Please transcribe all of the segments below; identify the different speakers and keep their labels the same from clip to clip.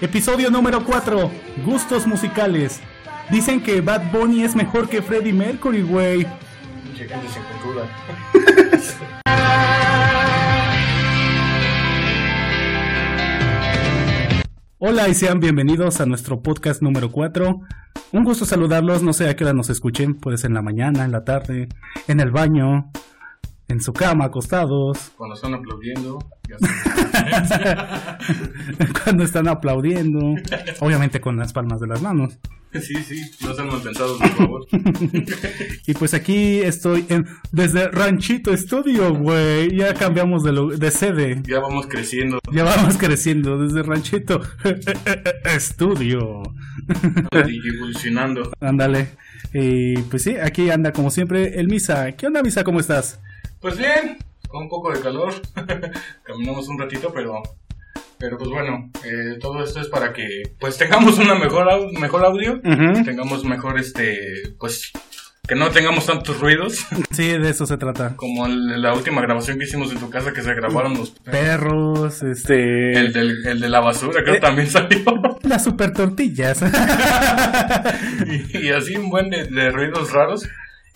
Speaker 1: Episodio número 4. Gustos musicales. Dicen que Bad Bunny es mejor que Freddie Mercury, güey. Hola y sean bienvenidos a nuestro podcast número 4. Un gusto saludarlos, no sé a qué hora nos escuchen, puede ser en la mañana, en la tarde, en el baño, en su cama, acostados,
Speaker 2: Cuando están aplaudiendo, ya
Speaker 1: cuando están aplaudiendo, obviamente con las palmas de las manos.
Speaker 2: Sí, sí, no sean mal pensados, por favor.
Speaker 1: Y pues aquí estoy en, desde Ranchito Studio, güey. Ya cambiamos de, de sede.
Speaker 2: Ya vamos creciendo
Speaker 1: Ya vamos creciendo desde Ranchito Studio.
Speaker 2: y evolucionando.
Speaker 1: Ándale. Y pues sí, aquí anda como siempre el Misa. ¿Qué onda, Misa? ¿Cómo estás?
Speaker 2: Pues bien, con un poco de calor. Caminamos un ratito, pero pero pues bueno, eh, todo esto es para que pues tengamos una mejor au- mejor audio, tengamos mejor este pues que no tengamos tantos ruidos
Speaker 1: Sí, de eso se trata.
Speaker 2: como el- la última grabación que hicimos en tu casa que se grabaron los
Speaker 1: Perros, este...
Speaker 2: el, del, el de la basura creo
Speaker 1: Eh.
Speaker 2: también salió
Speaker 1: Las super tortillas.
Speaker 2: y, y así un buen de, de ruidos raros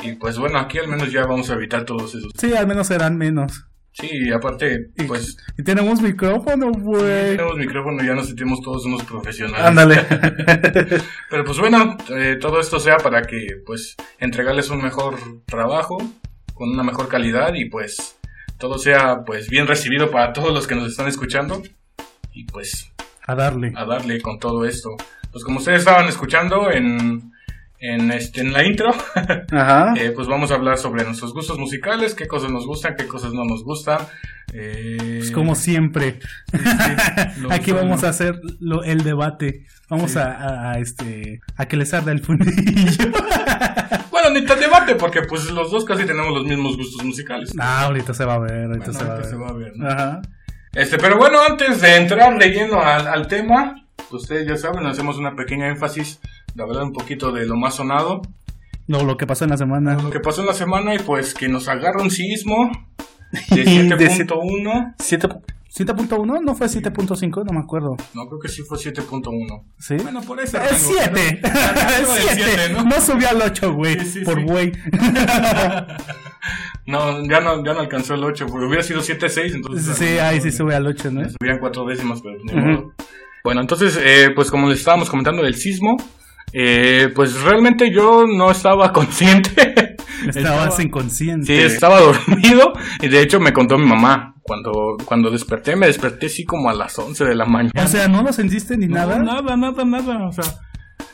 Speaker 2: y pues bueno aquí al menos ya vamos a evitar todos esos
Speaker 1: sí, al menos serán menos.
Speaker 2: sí y aparte
Speaker 1: Y,
Speaker 2: pues
Speaker 1: y tenemos micrófono, güey.
Speaker 2: tenemos micrófono y ya nos sentimos todos unos profesionales
Speaker 1: Ándale.
Speaker 2: Pero pues bueno, eh, todo esto sea para que pues entregarles un mejor trabajo con una mejor calidad y pues todo sea pues bien recibido para todos los que nos están escuchando y pues
Speaker 1: A darle.
Speaker 2: a darle con todo esto. Pues como ustedes estaban escuchando en, en, este, en la intro,
Speaker 1: Ajá.
Speaker 2: eh, pues vamos a hablar sobre nuestros gustos musicales, qué cosas nos gustan, qué cosas no nos gustan. Eh,
Speaker 1: Pues como siempre. Aquí vamos a hacer lo- el debate. Vamos
Speaker 2: Sí.
Speaker 1: a, a- a, este a que les arda el fundillo.
Speaker 2: Bueno, ni tan debate porque pues los dos casi tenemos los mismos gustos musicales.
Speaker 1: no, ahorita se va a ver, ahorita
Speaker 2: Bueno,
Speaker 1: se va a
Speaker 2: ahorita
Speaker 1: ver.
Speaker 2: se va a ver, ¿no?
Speaker 1: Ajá.
Speaker 2: Este, pero bueno, antes de entrar lleno al, al tema, ustedes ya saben, hacemos una pequeña énfasis de hablar un poquito de lo más sonado,
Speaker 1: No, lo que pasó en la semana.
Speaker 2: lo que pasó en la semana y pues que nos agarra un sismo de
Speaker 1: De
Speaker 2: 7.1.
Speaker 1: 7.1, no fue 7.5, no me acuerdo.
Speaker 2: No, creo que sí fue 7.1.
Speaker 1: ¿Sí?
Speaker 2: Bueno, por eso.
Speaker 1: Es 7.
Speaker 2: Arriba del
Speaker 1: 7.
Speaker 2: siete, ¿no?
Speaker 1: No subió al 8, güey.
Speaker 2: Sí, sí,
Speaker 1: por
Speaker 2: sí.
Speaker 1: güey.
Speaker 2: No, ya no, ya no alcanzó el 8, porque hubiera sido 7.6, entonces.
Speaker 1: Sí, ahí sí sube al 8, ¿no?
Speaker 2: Subían cuatro décimas, pero
Speaker 1: Ujú.
Speaker 2: modo. Bueno, entonces, eh, pues como les estábamos comentando del sismo, eh, pues realmente yo no estaba consciente.
Speaker 1: Estabas inconsciente.
Speaker 2: Sí, estaba dormido y de hecho me contó mi mamá. Cuando, cuando desperté, me desperté así como a las 11 de la mañana.
Speaker 1: O sea, ¿no lo sentiste ni nada?
Speaker 2: Nada, nada, nada. O sea,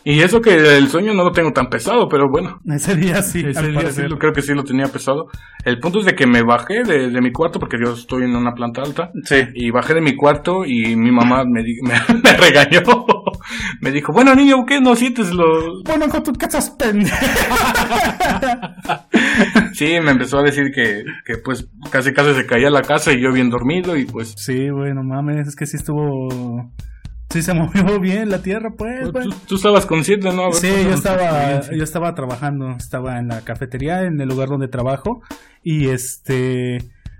Speaker 2: y eso que el sueño no lo tengo tan pesado, pero bueno.
Speaker 1: Ese día sí.
Speaker 2: Ese día sí lo, creo que sí lo tenía pesado. El punto es de que me bajé de, de mi cuarto, porque yo estoy en una planta alta.
Speaker 1: Sí.
Speaker 2: Y bajé de mi cuarto y mi mamá me, me, me regañó. me dijo, bueno niño, ¿qué no sientes lo...?
Speaker 1: Bueno, con tu casa.
Speaker 2: Sí, me empezó a decir que, que pues casi casi se caía la casa y yo bien dormido y pues...
Speaker 1: Sí, güey, no mames, es que sí estuvo. Sí se movió bien la tierra, pues, güey.
Speaker 2: Tú, tú estabas consciente, ¿no? Ver,
Speaker 1: Sí, yo estaba, yo estaba trabajando, estaba en la cafetería, en el lugar donde trabajo, y este,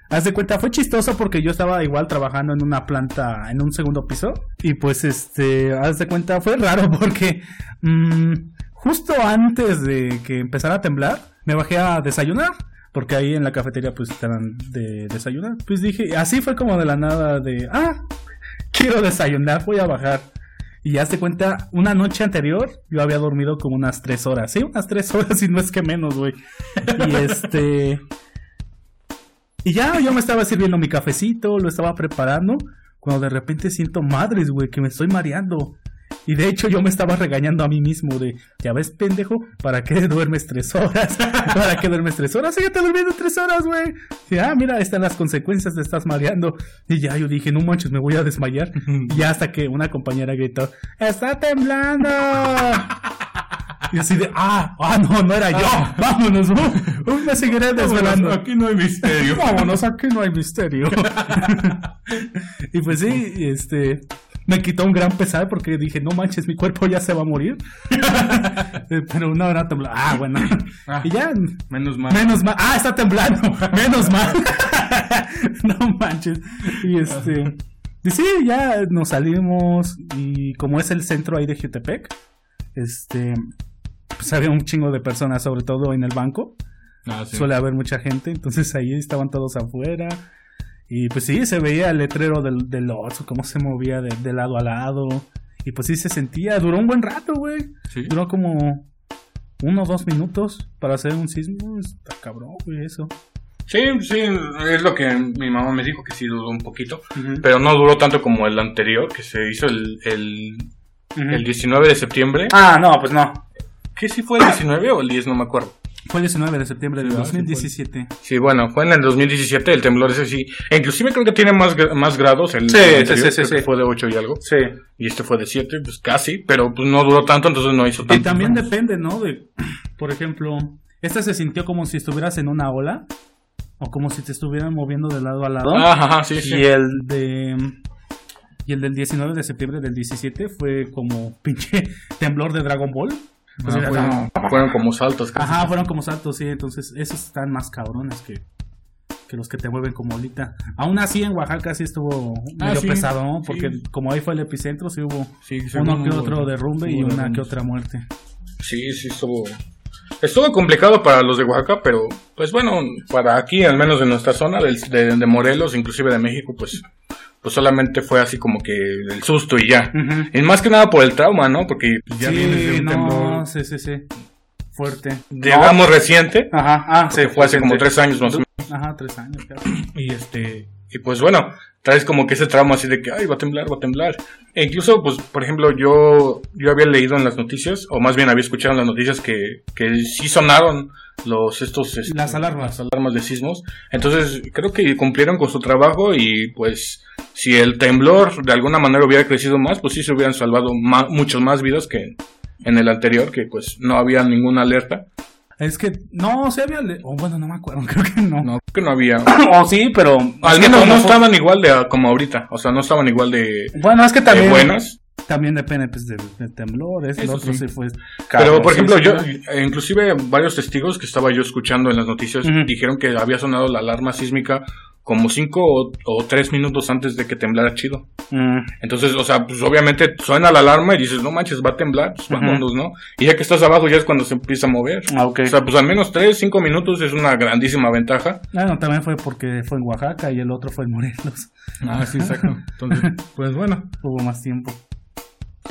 Speaker 1: haz de cuenta, fue chistoso porque yo estaba igual trabajando en una planta, en un segundo piso, y pues este, haz de cuenta, fue raro porque mm, justo antes de que empezara a temblar, me bajé a desayunar. Porque ahí en la cafetería pues estaban de desayunar. Pues dije, así fue como de la nada de, ah, quiero desayunar, voy a bajar. Y haz de cuenta, una noche anterior yo había dormido como unas tres horas, sí, unas tres horas y no es que menos, güey. Y este... Y ya yo me estaba sirviendo mi cafecito, lo estaba preparando, cuando de repente siento madres, güey, que me estoy mareando. Y de hecho yo me estaba regañando a mí mismo de, ya ves, pendejo, ¿para qué duermes tres horas? ¿Para qué duermes tres horas? Síguete durmiendo tres horas, güey. Ah, mira, están las consecuencias, te estás mareando. Y ya yo dije, no manches, me voy a desmayar. Y ya hasta que una compañera gritó, ¡está temblando! Y así de, ah, ah, no, no era yo. Vámonos, uh, uh, me seguiré desvelando.
Speaker 2: Aquí no hay misterio.
Speaker 1: Vámonos, aquí no hay misterio. y pues sí, este. Me quitó un gran pesar porque dije, no manches, mi cuerpo ya se va a morir. Eh, Pero una hora tembló. Ah, bueno.
Speaker 2: Ah.
Speaker 1: Y ya,
Speaker 2: Menos mal.
Speaker 1: menos mal. Ah, está temblando. Menos mal. no manches. Y este. Y sí, ya nos salimos y como es el centro ahí de Jutepec, este, pues había un chingo de personas, sobre todo en el banco.
Speaker 2: Ah, sí.
Speaker 1: Suele haber mucha gente, entonces ahí estaban todos afuera. Y pues sí, se veía el letrero del, del Oxxo, cómo se movía de, de lado a lado. Y pues sí se sentía, duró un buen rato, güey.
Speaker 2: Sí.
Speaker 1: Duró como uno o dos minutos para hacer un sismo. Está cabrón, güey, eso.
Speaker 2: Sí, sí, es lo que mi mamá me dijo, que sí duró un poquito, pero no duró tanto como el anterior, que se hizo el, el, el 19 de septiembre.
Speaker 1: Ah, no, pues no.
Speaker 2: ¿Qué si fue el 19 o el 10? No me acuerdo.
Speaker 1: Fue el 19 de septiembre de
Speaker 2: Sí,
Speaker 1: 2017.
Speaker 2: Sí, bueno, fue en el 2017 el temblor ese sí. E inclusive creo que tiene más, más grados. El
Speaker 1: Sí, sí,
Speaker 2: anterior,
Speaker 1: sí,
Speaker 2: fue de 8 y algo.
Speaker 1: Sí.
Speaker 2: Y este fue de 7, pues casi, pero pues no duró tanto, entonces no hizo tanto.
Speaker 1: Y también depende, ¿no? De, por ejemplo, esta se sintió como si estuvieras en una ola o como si te estuvieran moviendo de lado a lado.
Speaker 2: Ajá, ajá, sí, sí.
Speaker 1: Y el de y el del 19 de septiembre del 17 fue como pinche temblor de Dragon Ball. Sea,
Speaker 2: Ah, fueron, fueron como saltos. casi.
Speaker 1: Ajá, fueron como saltos, sí, entonces esos están más cabrones que, que los que te mueven como bolita. Aún así en Oaxaca sí estuvo
Speaker 2: Ah,
Speaker 1: medio
Speaker 2: sí,
Speaker 1: pesado, ¿no?
Speaker 2: sí.
Speaker 1: porque como ahí fue el epicentro, sí hubo
Speaker 2: Sí,
Speaker 1: uno que
Speaker 2: hubo-
Speaker 1: otro derrumbe y una que otra muerte.
Speaker 2: Sí, sí, estuvo. Estuvo complicado para los de Oaxaca, pero pues bueno, para aquí, al menos en nuestra zona, del- de, de Morelos, inclusive de México, pues, pues solamente fue así como que el susto y ya. Y más que nada por el trauma, ¿no? Porque ya vienes de
Speaker 1: sí,
Speaker 2: un
Speaker 1: no,
Speaker 2: temblor,
Speaker 1: sí, sí, sí. Fuerte.
Speaker 2: digamos, reciente,
Speaker 1: Ajá, ah,
Speaker 2: que fue hace como tres años más o menos.
Speaker 1: Ajá, tres años. claro.
Speaker 2: Y este, y pues bueno, traes como que ese trauma así de que, ay, va a temblar, va a temblar. E incluso, pues, por ejemplo, yo, yo había leído en las noticias, o más bien había escuchado en las noticias que, que sí sonaron los, estos, este,
Speaker 1: Las alarmas.
Speaker 2: las alarmas de sismos. Entonces, creo que cumplieron con su trabajo y pues, si el temblor de alguna manera hubiera crecido más, pues sí se hubieran salvado ma- muchas más vidas que en el anterior, que pues no había ninguna alerta.
Speaker 1: Es que, no, se había. oh, bueno, no me acuerdo, creo que no.
Speaker 2: No, creo que no había.
Speaker 1: O sí, pero.
Speaker 2: Al menos no estaban igual de como ahorita, o sea, no estaban igual de,
Speaker 1: Bueno, es que
Speaker 2: de
Speaker 1: también.
Speaker 2: buenas.
Speaker 1: También depende pues, del, del temblor.
Speaker 2: Eso
Speaker 1: otro
Speaker 2: sí.
Speaker 1: fue.
Speaker 2: Pero, por ejemplo, yo, eh, inclusive varios testigos que estaba yo escuchando en las noticias dijeron que había sonado la alarma sísmica como cinco o, o tres minutos antes de que temblara chido.
Speaker 1: Mm,
Speaker 2: Entonces, o sea, pues obviamente suena la alarma y dices, no manches, va a temblar, pues vámonos, ¿no? Y ya que estás abajo ya es cuando se empieza a mover.
Speaker 1: ah.
Speaker 2: O sea, pues al menos tres, cinco minutos es una grandísima ventaja.
Speaker 1: Bueno, también fue porque fue en Oaxaca y el otro fue en Morelos.
Speaker 2: Ah, sí, exacto. Entonces, pues bueno.
Speaker 1: Hubo más tiempo.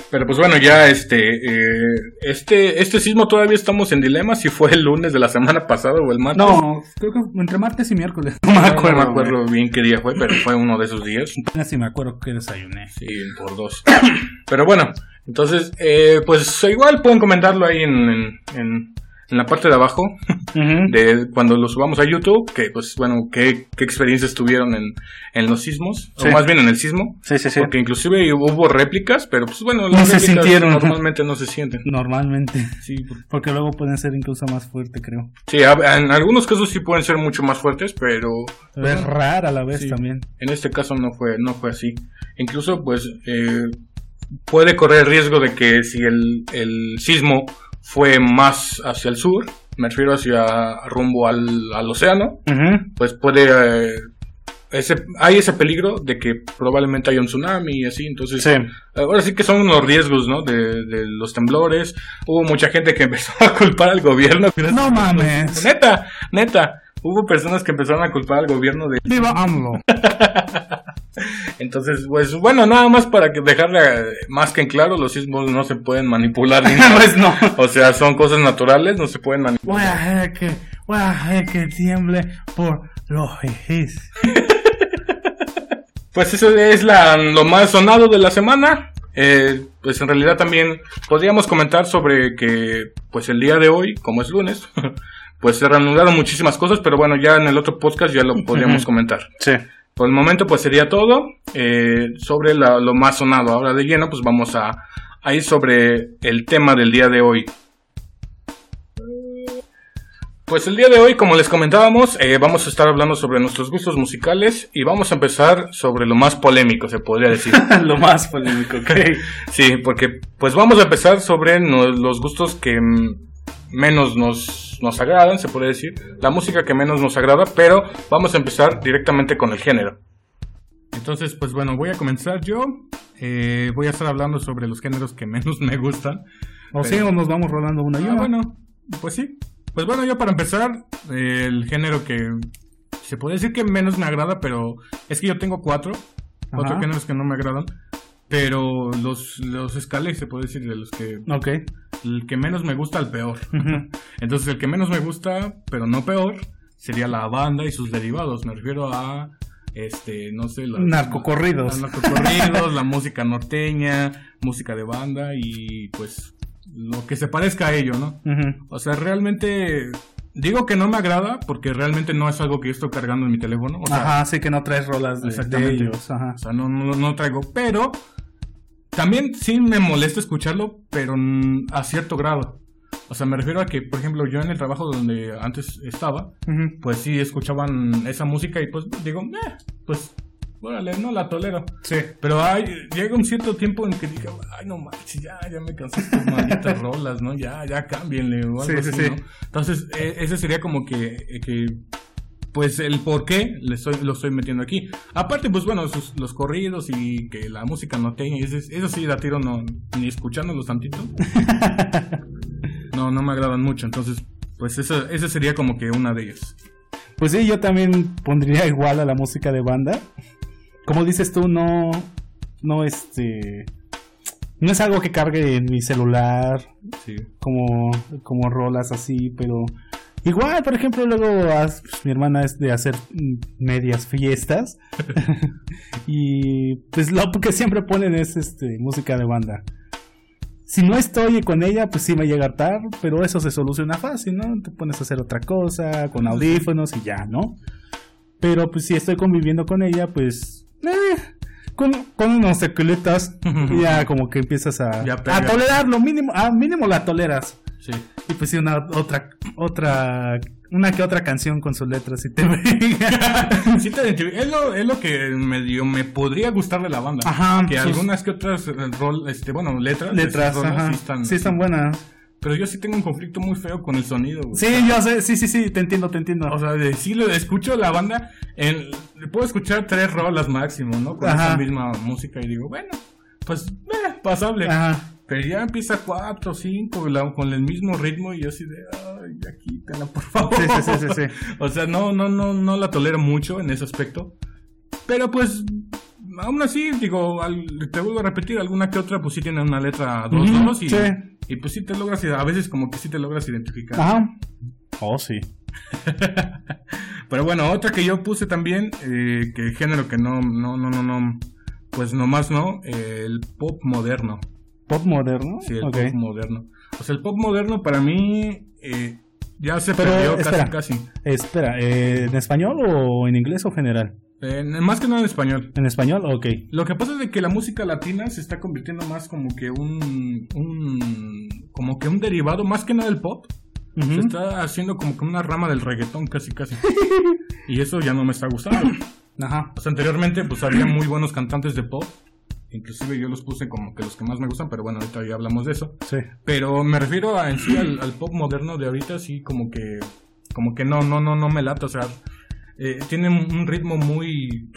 Speaker 2: Pero pues bueno, ya este, eh, este, este sismo todavía estamos en dilema si fue el lunes de la semana pasada o el martes.
Speaker 1: No, creo que entre martes y miércoles. No
Speaker 2: No
Speaker 1: me
Speaker 2: me
Speaker 1: acuerdo.
Speaker 2: acuerdo, bien qué día fue, pero fue uno de esos días.
Speaker 1: Apenas si me acuerdo que desayuné.
Speaker 2: Sí, por dos. Pero bueno, entonces, eh, pues igual pueden comentarlo ahí en, en, en- en la parte de abajo de cuando lo subamos a YouTube, que pues bueno, qué, qué experiencias tuvieron en, en los sismos,
Speaker 1: Sí.
Speaker 2: o más bien en el sismo.
Speaker 1: Sí, sí, sí.
Speaker 2: Porque inclusive hubo réplicas, pero pues bueno,
Speaker 1: No
Speaker 2: las
Speaker 1: se
Speaker 2: réplicas
Speaker 1: sintieron.
Speaker 2: normalmente no se sienten.
Speaker 1: Normalmente.
Speaker 2: Sí, por-
Speaker 1: Porque luego pueden ser incluso más fuerte, creo.
Speaker 2: sí, en algunos casos sí pueden ser mucho más fuertes, pero
Speaker 1: Pero es rara a la vez
Speaker 2: Sí.
Speaker 1: también.
Speaker 2: En este caso no fue, no fue así. Incluso, pues, eh, puede correr el riesgo de que si el, el sismo fue más hacia el sur, me refiero hacia rumbo al, al océano, pues puede... eh, ese, hay ese peligro de que probablemente haya un tsunami y así, entonces
Speaker 1: Sí.
Speaker 2: ahora sí que son unos riesgos, ¿no? De, de los temblores. Hubo mucha gente que empezó a culpar al gobierno.
Speaker 1: No mames.
Speaker 2: Neta, neta. Hubo personas que empezaron a culpar al gobierno de
Speaker 1: Viva AMLO.
Speaker 2: Entonces, pues bueno, nada más para que dejarle eh, más que en claro, los sismos no se pueden manipular ni nada.
Speaker 1: pues no.
Speaker 2: O sea, son cosas naturales, no se pueden manipular.
Speaker 1: Voy a hacer que, voy a hacer que tiemble por los.
Speaker 2: Pues eso es la, lo más sonado de la semana. Eh, pues en realidad también podríamos comentar sobre que, pues el día de hoy, como es lunes, pues se reanudaron muchísimas cosas, pero bueno, ya en el otro podcast ya lo podríamos comentar.
Speaker 1: Sí.
Speaker 2: Por el momento, pues sería todo eh, sobre la- lo más sonado. Ahora de lleno, pues vamos a, a ir sobre el tema del día de hoy. Pues el día de hoy, como les comentábamos, eh, vamos a estar hablando sobre nuestros gustos musicales y vamos a empezar sobre lo más polémico, se podría decir.
Speaker 1: Lo más polémico, ok.
Speaker 2: Sí, porque pues vamos a empezar sobre no- los gustos que menos nos, nos agradan, se puede decir, la música que menos nos agrada, pero vamos a empezar directamente con el género. Entonces, pues bueno, voy a comenzar yo. Eh, voy a estar hablando sobre los géneros que menos me gustan.
Speaker 1: O sí, o nos vamos rolando una y
Speaker 2: Ah,
Speaker 1: una.
Speaker 2: bueno, pues sí. Pues bueno, yo para empezar, eh, el género que se puede decir que menos me agrada, pero es que yo tengo cuatro, cuatro géneros que no me agradan. Pero los, los escalé, se puede decir, de los que
Speaker 1: Ok.
Speaker 2: El que menos me gusta al peor. Entonces, el que menos me gusta, pero no peor, sería la banda y sus derivados. Me refiero a, este, no sé, las-
Speaker 1: Narcocorridos.
Speaker 2: los narcocorridos, la música norteña, música de banda y pues lo que se parezca a ello, ¿no? O sea, realmente digo que no me agrada porque realmente no es algo que yo estoy cargando en mi teléfono. O sea,
Speaker 1: Ajá, sí que no traes rolas de, ellos. Ajá.
Speaker 2: o sea, no, no, no traigo, pero también sí me molesta escucharlo, pero a cierto grado. O sea, me refiero a que, por ejemplo, yo en el trabajo donde antes estaba, pues sí escuchaban esa música y pues digo, eh, pues, órale, no la tolero.
Speaker 1: Sí.
Speaker 2: Pero hay, llega un cierto tiempo en que digo, ay, no manches, ya, ya me cansé de estas malditas rolas, ¿no? Ya, ya cámbienle o algo
Speaker 1: Sí, sí,
Speaker 2: así,
Speaker 1: sí.
Speaker 2: ¿no? Entonces, e- ese sería como que, eh, que pues el por qué le estoy, lo estoy metiendo aquí. Aparte, pues bueno, sus- los corridos y que la música no tenga, eso, eso sí, la tiro no, ni escuchándolos tantito. no, no me agradan mucho, entonces, pues esa, esa sería como que una de ellas.
Speaker 1: Pues sí, yo también pondría igual a la música de banda. Como dices tú, no, no este, no es algo que cargue en mi celular
Speaker 2: Sí.
Speaker 1: como, como rolas así, pero igual, por ejemplo, luego pues, mi hermana es de hacer mm, medias fiestas y pues lo que siempre ponen es este música de banda. Si no estoy con ella, pues sí me llega a hartar, pero eso se soluciona fácil, ¿no? Te pones a hacer otra cosa con audífonos y ya, ¿no? Pero pues si estoy conviviendo con ella, pues eh, con, con unos tequilitas ya como que empiezas a, a tolerar lo mínimo, a mínimo la toleras.
Speaker 2: Sí.
Speaker 1: Y pues sí, una otra, otra, una que otra canción con sus letras y te.
Speaker 2: Sí te. Es lo, es lo que medio me podría gustar de la banda.
Speaker 1: Ajá,
Speaker 2: Que
Speaker 1: sus-
Speaker 2: algunas que otras eh, rol, este, bueno, letras.
Speaker 1: letras, ajá.
Speaker 2: sí están.
Speaker 1: Sí están buenas.
Speaker 2: Pero yo sí tengo un conflicto muy feo con el sonido. güey.
Speaker 1: Sí, yo sé, sí, sí, sí, te entiendo, te entiendo.
Speaker 2: O sea, de, sí lo escucho la banda, en, puedo escuchar tres rolas máximo, ¿no? Con
Speaker 1: Ajá.
Speaker 2: esa misma música y digo, bueno, pues, eh, pasable.
Speaker 1: Ajá.
Speaker 2: Pero ya empieza cuatro, cinco, la- con el mismo ritmo y yo así de, ay, ya quítala, por favor.
Speaker 1: Sí, sí, sí, sí, sí.
Speaker 2: o sea, no, no, no, no la tolero mucho en ese aspecto. Pero pues, aún así, digo, al- te vuelvo a repetir, alguna que otra, pues sí tiene una letra dos,
Speaker 1: Ujú,
Speaker 2: dos y,
Speaker 1: sí.
Speaker 2: y pues sí te logras, a veces como que sí te logras identificar.
Speaker 1: Ajá. Oh, sí.
Speaker 2: Pero bueno, otra que yo puse también, eh, que género que no, no, no, no, no, pues nomás no, eh, el pop moderno.
Speaker 1: Pop moderno.
Speaker 2: Sí, el pop moderno. O sea, el pop moderno para mí eh, ya se
Speaker 1: Pero,
Speaker 2: perdió
Speaker 1: espera.
Speaker 2: casi, casi.
Speaker 1: Espera, ¿eh, ¿en español o en inglés o general?
Speaker 2: Eh, más que nada en español.
Speaker 1: En español, ok.
Speaker 2: Lo que pasa es de que la música latina se está convirtiendo más como que un, un como que un derivado, más que nada del pop. Se está haciendo como que una rama del reggaetón casi casi. y eso ya no me está gustando.
Speaker 1: Ajá.
Speaker 2: Pues anteriormente pues había muy buenos cantantes de pop. Inclusive yo los puse como que los que más me gustan, pero bueno, ahorita ya hablamos de eso.
Speaker 1: Sí.
Speaker 2: Pero me refiero a, en sí al, al pop moderno de ahorita, sí, como que, como que no, no, no, no me lata, o sea, eh, tiene un ritmo muy,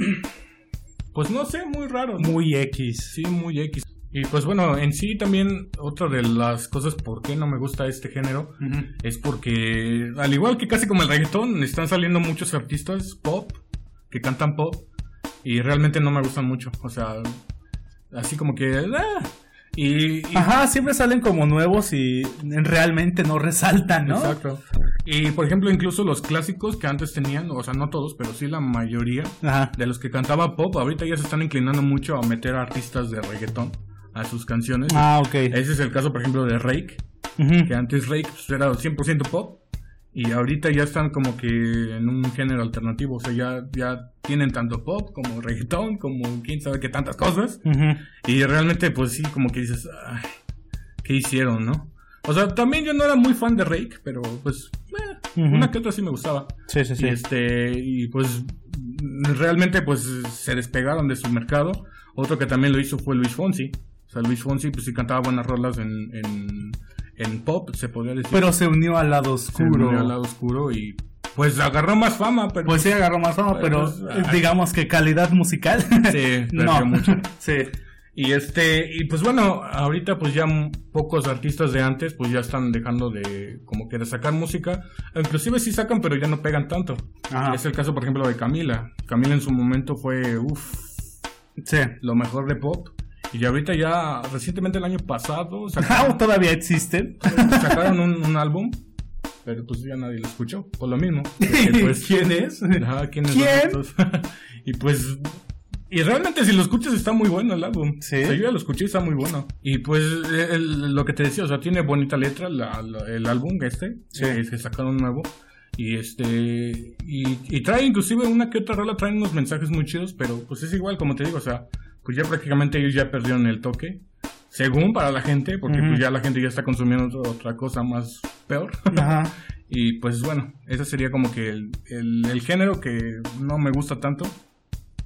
Speaker 2: pues no sé, muy raro, ¿no?
Speaker 1: Muy X.
Speaker 2: sí, muy X. Y pues bueno, en sí también otra de las cosas por qué no me gusta este género es porque, al igual que casi como el reggaetón, están saliendo muchos artistas pop que cantan pop y realmente no me gustan mucho, o sea, así como que, ah, y, y-
Speaker 1: Ajá, siempre salen como nuevos y realmente no resaltan, ¿no?
Speaker 2: Exacto. Y por ejemplo, incluso los clásicos que antes tenían, o sea, no todos, pero sí la mayoría
Speaker 1: Ajá.
Speaker 2: de los que cantaba pop, ahorita ya se están inclinando mucho a meter artistas de reggaetón a sus canciones.
Speaker 1: Ah, ok.
Speaker 2: Ese es el caso, por ejemplo, de Rake, que antes Rake pues, era 100% pop. Y ahorita ya están como que en un género alternativo, o sea, ya, ya tienen tanto pop como reggaetón, como quién sabe qué tantas cosas. Y realmente, pues sí, como que dices, "Ay, ¿qué hicieron, no? O sea, también yo no era muy fan de Rake, pero pues, eh, una que otra sí me gustaba.
Speaker 1: Sí, sí, sí.
Speaker 2: Y este, y pues, realmente, pues se despegaron de su mercado. Otro que también lo hizo fue Luis Fonsi. O sea, Luis Fonsi, pues sí cantaba buenas rolas en, en, en pop, se podría decir.
Speaker 1: Pero se unió al lado
Speaker 2: Se
Speaker 1: oscuro.
Speaker 2: unió al lado oscuro y pues agarró más fama, pero
Speaker 1: Pues sí, agarró más fama, pero
Speaker 2: Pues, ah.
Speaker 1: digamos que calidad musical.
Speaker 2: Sí,
Speaker 1: no.
Speaker 2: mucho.
Speaker 1: Sí.
Speaker 2: Y este, y pues bueno, ahorita pues ya pocos artistas de antes pues ya están dejando de como que de sacar música. Inclusive sí sacan, pero ya no pegan tanto.
Speaker 1: Ajá.
Speaker 2: Es el caso, por ejemplo, de Camila. Camila en su momento fue, uff,
Speaker 1: Sí.
Speaker 2: lo mejor de pop. Y ahorita ya, recientemente el año pasado, sacaron,
Speaker 1: todavía existen.
Speaker 2: sacaron un, un álbum, pero pues ya nadie lo escuchó, por lo mismo. Porque, pues,
Speaker 1: ¿Quién es?
Speaker 2: Ajá, ¿quiénes son
Speaker 1: ¿Quién?
Speaker 2: y pues. Y realmente, si lo escuchas, está muy bueno el álbum.
Speaker 1: Sí.
Speaker 2: O sea, yo ya lo escuché y está muy bueno. Y pues, el- lo que te decía, o sea, tiene bonita letra la- la- el álbum este.
Speaker 1: Sí.
Speaker 2: eh, que sacaron nuevo. Y este. Y, y trae inclusive una que otra rola, traen unos mensajes muy chidos, pero pues es igual, como te digo, o sea, pues ya prácticamente ellos ya perdieron el toque. Según para la gente, porque pues ya la gente ya está consumiendo otra, otra cosa más peor.
Speaker 1: Ajá.
Speaker 2: Y pues bueno, ese sería como que el, el, el género que no me gusta tanto,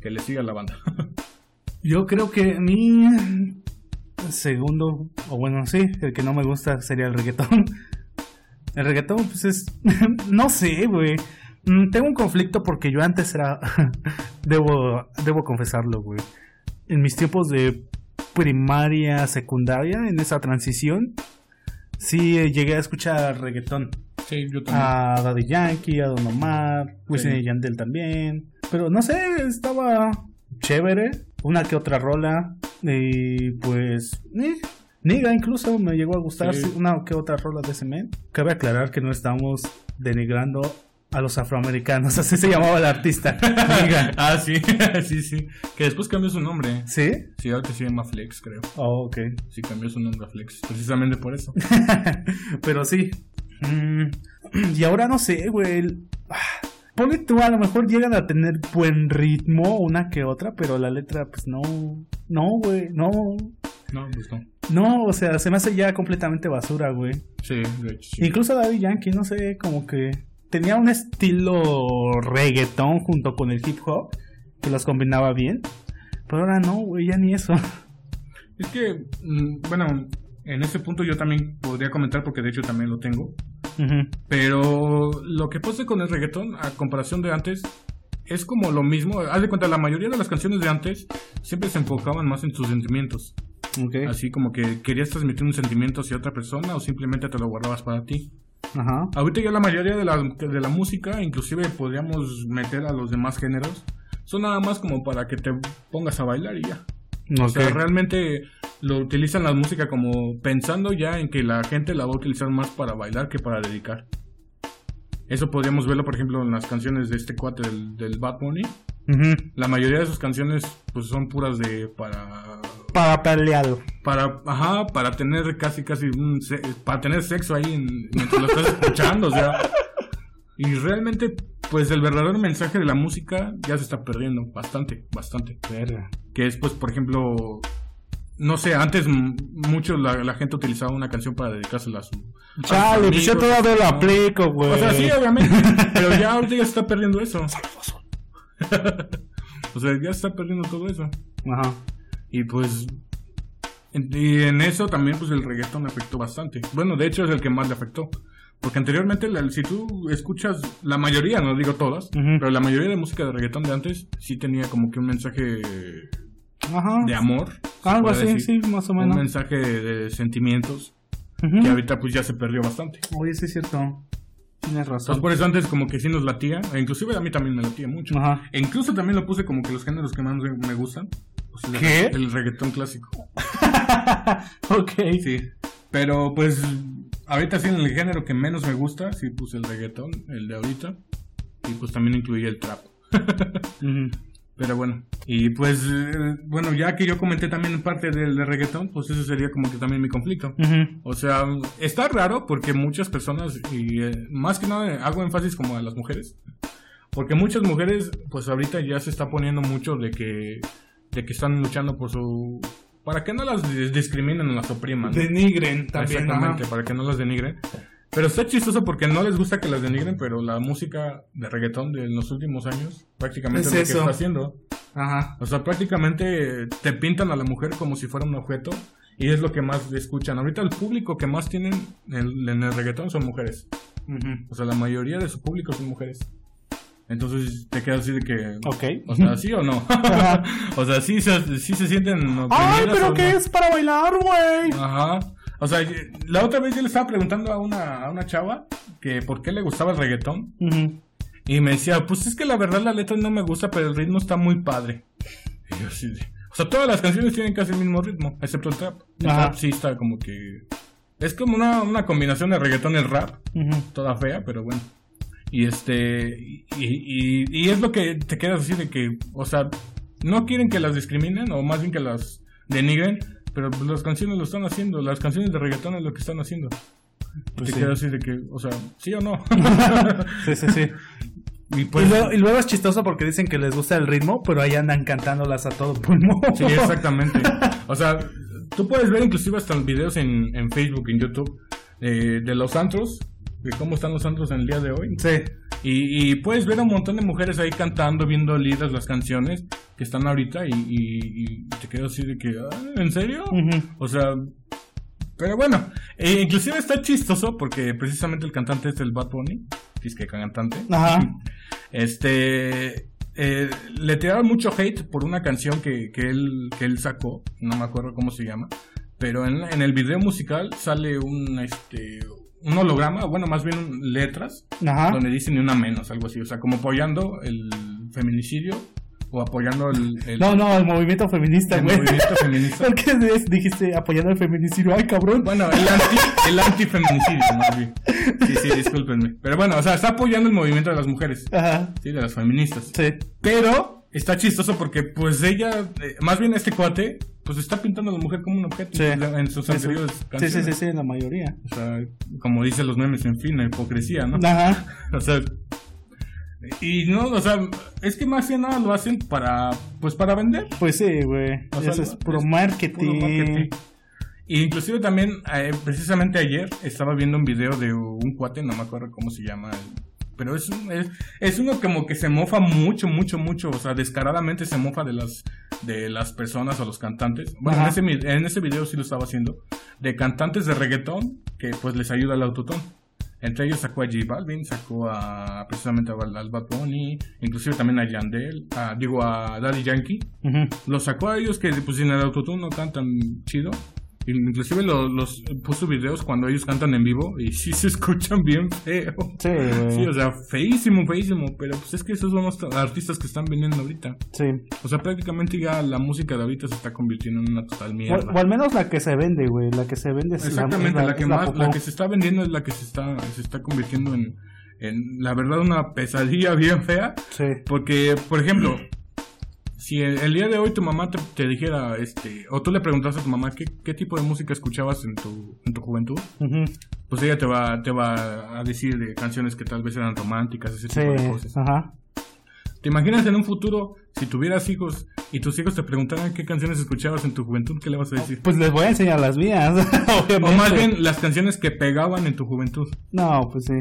Speaker 2: que le siga la banda.
Speaker 1: Yo creo que mi segundo, o bueno, sí, el que no me gusta sería el reggaetón. El reggaetón, pues es. no sé, güey. Mm, Tengo un conflicto porque yo antes era. debo, debo confesarlo, güey. En mis tiempos de primaria, secundaria, en esa transición, sí eh, llegué a escuchar reggaetón.
Speaker 2: Sí, yo también.
Speaker 1: A Daddy Yankee, a Don Omar, Wisin
Speaker 2: Sí.
Speaker 1: y Yandel también. Pero no sé, estaba chévere. Una que otra rola. Y pues. eh, Niga incluso me llegó a gustar
Speaker 2: Sí.
Speaker 1: una que otra rola de ese men. Cabe aclarar que no estamos denigrando a los afroamericanos. Así se llamaba el artista.
Speaker 2: Ah, sí, sí, sí. Que después cambió su nombre.
Speaker 1: ¿Sí?
Speaker 2: Sí, ahora se llama Flex, creo.
Speaker 1: Oh, ok.
Speaker 2: Sí, cambió su nombre a Flex, precisamente por eso.
Speaker 1: Pero sí. Mm, y ahora no sé, güey. ah, Ponle tú, a lo mejor llegan a tener buen ritmo una que otra, pero la letra, pues no. No, güey, no.
Speaker 2: No, pues no.
Speaker 1: No, o sea, se me hace ya completamente basura, güey.
Speaker 2: Sí, de hecho. sí.
Speaker 1: Incluso Daddy Yankee, no sé, como que tenía un estilo reggaetón junto con el hip hop que los combinaba bien. Pero ahora no, güey, ya ni eso.
Speaker 2: Es que, mm, bueno, en ese punto yo también podría comentar porque de hecho también lo tengo. Pero lo que pasa con el reggaetón, a comparación de antes, es como lo mismo. Haz de cuenta, la mayoría de las canciones de antes siempre se enfocaban más en tus sentimientos.
Speaker 1: Ok.
Speaker 2: Así como que querías transmitir un sentimiento hacia otra persona o simplemente te lo guardabas para ti.
Speaker 1: Ajá.
Speaker 2: Ahorita ya la mayoría de la, de la música, inclusive podríamos meter a los demás géneros, son nada más como para que te pongas a bailar y ya. O sea, realmente lo utilizan la música como pensando ya en que la gente la va a utilizar más para bailar que para dedicar. Eso podríamos verlo, por ejemplo, en las canciones de este cuate del, del Bad Bunny. La mayoría de sus canciones pues son puras de para
Speaker 1: Para peleado.
Speaker 2: para ajá, para tener casi casi un se- para tener sexo ahí en- mientras lo estás escuchando, o sea, y realmente pues el verdadero mensaje de la música ya se está perdiendo bastante, bastante.
Speaker 1: Verga.
Speaker 2: Que es, pues, por ejemplo, no sé, antes mucho la, la gente utilizaba una canción para dedicársela a su.
Speaker 1: Chale, pues yo todavía lo aplico, güey.
Speaker 2: O sea, sí, obviamente, pero ya ahorita ya se está perdiendo eso. o sea, ya se está perdiendo todo eso.
Speaker 1: Ajá.
Speaker 2: Y pues. Y en eso también, pues el reggaetón afectó bastante. Bueno, de hecho es el que más le afectó. Porque anteriormente, la- si tú escuchas, la mayoría, no digo todas, pero la mayoría de música de reggaetón de antes sí tenía como que un mensaje
Speaker 1: Ajá.
Speaker 2: de amor.
Speaker 1: Algo así,
Speaker 2: decir.
Speaker 1: sí, más o
Speaker 2: Un
Speaker 1: menos.
Speaker 2: mensaje de sentimientos que ahorita pues ya se perdió bastante.
Speaker 1: Oye, sí es cierto. Tienes razón.
Speaker 2: Entonces por eso antes como que sí nos latía, e inclusive a mí también me latía mucho.
Speaker 1: Ajá.
Speaker 2: E incluso también lo puse como que los géneros que más me gustan. El-
Speaker 1: ¿Qué?
Speaker 2: El reggaetón clásico.
Speaker 1: ok.
Speaker 2: Sí. Pero pues ahorita sí en el género que menos me gusta, sí puse el reggaetón, el de ahorita. Y pues también incluí el trap. Pero bueno, y pues eh, bueno, ya que yo comenté también parte del de reggaetón, pues eso sería como que también mi conflicto. O sea, está raro porque muchas personas, y eh, más que nada hago énfasis como a las mujeres, porque muchas mujeres, pues ahorita ya se está poniendo mucho de que, de que están luchando por su... Para que no las dis- discriminen o las opriman. ¿no?
Speaker 1: Denigren también.
Speaker 2: Exactamente,
Speaker 1: ajá.
Speaker 2: para que no las denigren. Pero está chistoso porque no les gusta que las denigren, pero la música de reggaetón de los últimos años prácticamente
Speaker 1: Es
Speaker 2: es, lo que está haciendo.
Speaker 1: Ajá.
Speaker 2: O sea, prácticamente te pintan a la mujer como si fuera un objeto y es lo que más escuchan. Ahorita el público que más tienen en, en el reggaetón son mujeres. O sea, la mayoría de su público son mujeres. Entonces te quedas así de que.
Speaker 1: Ok.
Speaker 2: O sea, ¿sí o no? o sea, sí se, sí se sienten.
Speaker 1: Ay, pero ¿qué
Speaker 2: no.
Speaker 1: es para bailar, güey?
Speaker 2: Ajá. O sea, la otra vez yo le estaba preguntando a una, a una chava que por qué le gustaba el reggaetón. Y me decía, pues es que la verdad la letra no me gusta, pero el ritmo está muy padre. Y yo así de... O sea, todas las canciones tienen casi el mismo ritmo, excepto el trap. El
Speaker 1: Ajá.
Speaker 2: trap sí está como que... Es como una, una combinación de reggaetón y el rap. Toda fea, pero bueno. Y este... Y, y, y es lo que te quedas así de que... O sea, no quieren que las discriminen, o más bien que las denigren. Pero pues, las canciones lo están haciendo. Las canciones de reggaetón es lo que están haciendo.
Speaker 1: Pues
Speaker 2: te
Speaker 1: sí.
Speaker 2: quedas así de que... O sea, ¿sí o no?
Speaker 1: Sí, sí, sí.
Speaker 2: y pues...
Speaker 1: y, luego, y luego es chistoso porque dicen que les gusta el ritmo, pero ahí andan cantándolas a todo pulmón.
Speaker 2: Sí, exactamente. O sea, tú puedes ver inclusive hasta videos en, en Facebook, en YouTube, eh, de los antros, de cómo están los antros en el día de hoy.
Speaker 1: Sí.
Speaker 2: Y, y puedes ver a un montón de mujeres ahí cantando, viendo lidas las canciones que están ahorita y, y- y te quedas así de que, "Ah, ¿en serio? O sea, pero bueno, eh, inclusive está chistoso porque precisamente el cantante es el Bad Bunny, es que cantante.
Speaker 1: Ajá.
Speaker 2: Este. eh, le tiraron mucho hate por una canción que, que, él, que él sacó. No me acuerdo cómo se llama. Pero en, en el video musical sale un, este, un holograma, bueno, más bien letras,
Speaker 1: Ajá.
Speaker 2: donde dice ni una menos, algo así. O sea, como apoyando el feminicidio o apoyando el, el,
Speaker 1: No, no, el movimiento feminista,
Speaker 2: el movimiento feminista.
Speaker 1: ¿Por qué dijiste apoyando el feminicidio? Ay, cabrón.
Speaker 2: Bueno, el anti, el antifeminicidio, más bien. Sí, sí, discúlpenme. Pero bueno, o sea, está apoyando el movimiento de las mujeres,
Speaker 1: Ajá.
Speaker 2: sí, de las feministas.
Speaker 1: Sí.
Speaker 2: Pero está chistoso porque, pues ella, eh, más bien este cuate, pues está pintando a la mujer como un objeto
Speaker 1: Sí.
Speaker 2: en sus anteriores
Speaker 1: Sí, sí,
Speaker 2: canciones.
Speaker 1: sí, sí, la mayoría.
Speaker 2: O sea, como dicen los memes, en fin, la hipocresía, ¿no?
Speaker 1: Ajá.
Speaker 2: O sea, y no, o sea, es que más que nada lo hacen para, pues para vender.
Speaker 1: Pues sí, güey.
Speaker 2: O sea,
Speaker 1: Eso es puro
Speaker 2: es
Speaker 1: marketing.
Speaker 2: Marketing. Y inclusive también, eh, precisamente ayer, estaba viendo un video de un cuate, no me acuerdo cómo se llama, pero es, es, es uno como que se mofa mucho, mucho, mucho, o sea, descaradamente se mofa de las, de las personas o los cantantes. Bueno, en ese, en ese video sí lo estaba haciendo, de cantantes de reggaetón que pues les ayuda el autotón. Entre ellos sacó a J Balvin, sacó a precisamente a al Bad Bunny, inclusive también a Yandel, a, digo a Daddy Yankee. Los sacó a ellos que pues sin el autotune no cantan chido. Inclusive lo- los puso videos cuando ellos cantan en vivo y sí se escuchan bien feo.
Speaker 1: Sí,
Speaker 2: o sea, feísimo, feísimo. Pero pues es que esos son los artistas que están vendiendo ahorita.
Speaker 1: Sí.
Speaker 2: O sea, prácticamente ya la música de ahorita se está convirtiendo en una total mierda.
Speaker 1: o al menos la que se vende, güey. La que se vende es
Speaker 2: Exactamente, la, que más,
Speaker 1: popó.
Speaker 2: la que se está vendiendo es la que se está, se está convirtiendo en, en, la verdad, una pesadilla bien fea.
Speaker 1: Sí.
Speaker 2: Porque, por ejemplo, si el, el día de hoy tu mamá te, te dijera, este, o tú le preguntas a tu mamá qué, qué tipo de música escuchabas en tu, en tu juventud, pues ella te va, te va a decir de canciones que tal vez eran románticas, ese
Speaker 1: Sí.
Speaker 2: tipo de cosas.
Speaker 1: Ajá.
Speaker 2: ¿Te imaginas en un futuro, si tuvieras hijos y tus hijos te preguntaran qué canciones escuchabas en tu juventud, qué le vas a decir?
Speaker 1: Pues les voy a enseñar las mías, obviamente.
Speaker 2: O más bien las canciones que pegaban en tu juventud.
Speaker 1: No, pues sí.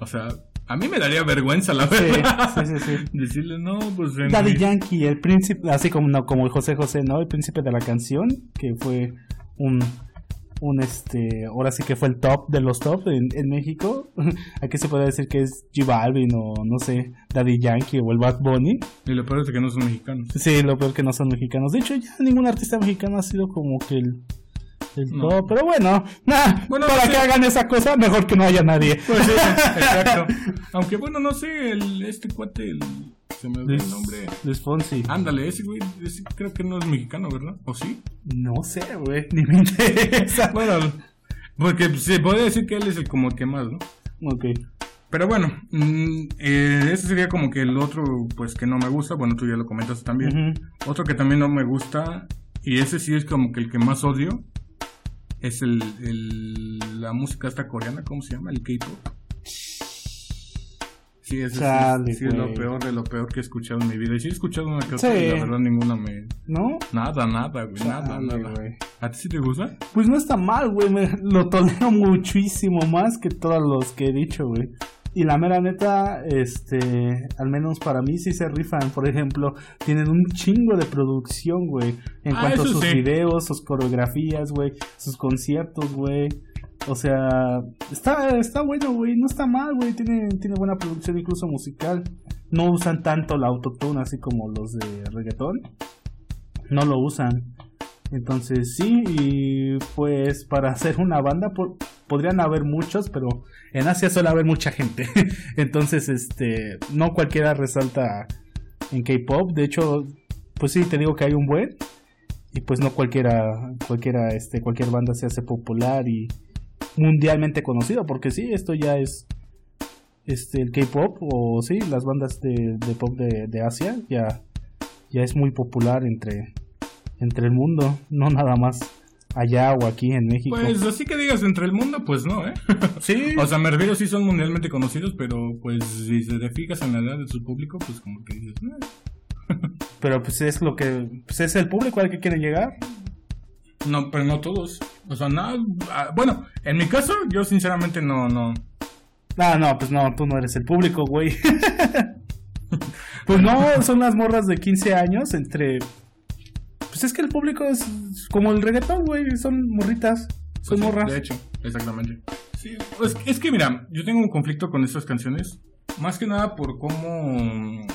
Speaker 2: O sea, a mí me daría vergüenza, la verdad.
Speaker 1: sí, sí, sí.
Speaker 2: Decirle, no, pues...
Speaker 1: Daddy
Speaker 2: mi-
Speaker 1: Yankee, el príncipe, así como no, como el José José, ¿no? El príncipe de la canción, que fue un, un este, ahora sí que fue el top de los top en, en México. Aquí se puede decir que es G Balvin o no sé, Daddy Yankee o el Bad Bunny.
Speaker 2: Y lo peor es que no son mexicanos.
Speaker 1: Sí, lo peor que no son mexicanos. De hecho, ya ningún artista mexicano ha sido como que el,
Speaker 2: No.
Speaker 1: Pero bueno, para
Speaker 2: sí.
Speaker 1: que hagan esa cosa, mejor que no haya nadie.
Speaker 2: Pues sí, exacto. Aunque bueno, no sé, el, este cuate, el- se me olvidó el nombre. Ándale, ese güey, ese creo que no es mexicano, ¿verdad? ¿O sí?
Speaker 1: No sé, güey, ni me interesa.
Speaker 2: Bueno, porque se puede decir que él es el como el que más, ¿no?
Speaker 1: Ok.
Speaker 2: Pero bueno, mm, eh, ese sería como que el otro, pues que no me gusta. Bueno, tú ya lo comentas también. Otro que también no me gusta, y ese sí es como que el que más odio, es el, el- la música esta coreana, ¿cómo se llama? El K-pop. Sí,
Speaker 1: Chale,
Speaker 2: sí, es lo peor de lo peor que he escuchado en mi vida. Y sí he escuchado una que
Speaker 1: Sí.
Speaker 2: y la verdad ninguna me...
Speaker 1: ¿No?
Speaker 2: Nada, nada, güey, nada, nada.
Speaker 1: güey.
Speaker 2: ¿A ti sí te gusta?
Speaker 1: Pues no está mal, güey. Me lo tolero muchísimo más que todos los que he dicho, güey. Y la mera neta, este, al menos para mí sí se rifan. Por ejemplo, tienen un chingo de producción, güey. En
Speaker 2: Ah,
Speaker 1: cuanto a sus
Speaker 2: sí.
Speaker 1: videos, sus coreografías, güey. Sus conciertos, güey. O sea, está, está bueno, güey. No está mal, güey. Tiene, tiene buena producción, incluso musical. No usan tanto la autotune así como los de reggaetón. No lo usan. Entonces sí, y pues para hacer una banda podrían haber muchos, pero en Asia suele haber mucha gente. Entonces, este, no cualquiera resalta en K-pop. De hecho, pues sí, te digo que hay un buen. Y pues no cualquiera, cualquiera, este, cualquier banda se hace popular y mundialmente conocido, porque sí, esto ya es este el K-pop o sí, las bandas de, pop de, de Asia ya, ya es muy popular entre entre el mundo, no nada más allá o aquí en México.
Speaker 2: Pues así que digas entre el mundo, pues no, ¿eh?
Speaker 1: Sí.
Speaker 2: o sea, me refiero, sí son mundialmente conocidos, pero pues si te fijas en la edad de su público, pues como que dices,
Speaker 1: pero pues es lo que, pues es el público al que quieren llegar.
Speaker 2: No, pero no todos. O sea, nada, ah, bueno, en mi caso, yo sinceramente no, no.
Speaker 1: Ah, no, pues no, tú no eres el público, güey. pues no, son las morras de 15 años entre pues es que el público es como el reggaetón, güey. Son morritas. Son pues morras.
Speaker 2: De hecho, exactamente. Sí, pues es que mira, yo tengo un conflicto con estas canciones. Más que nada por cómo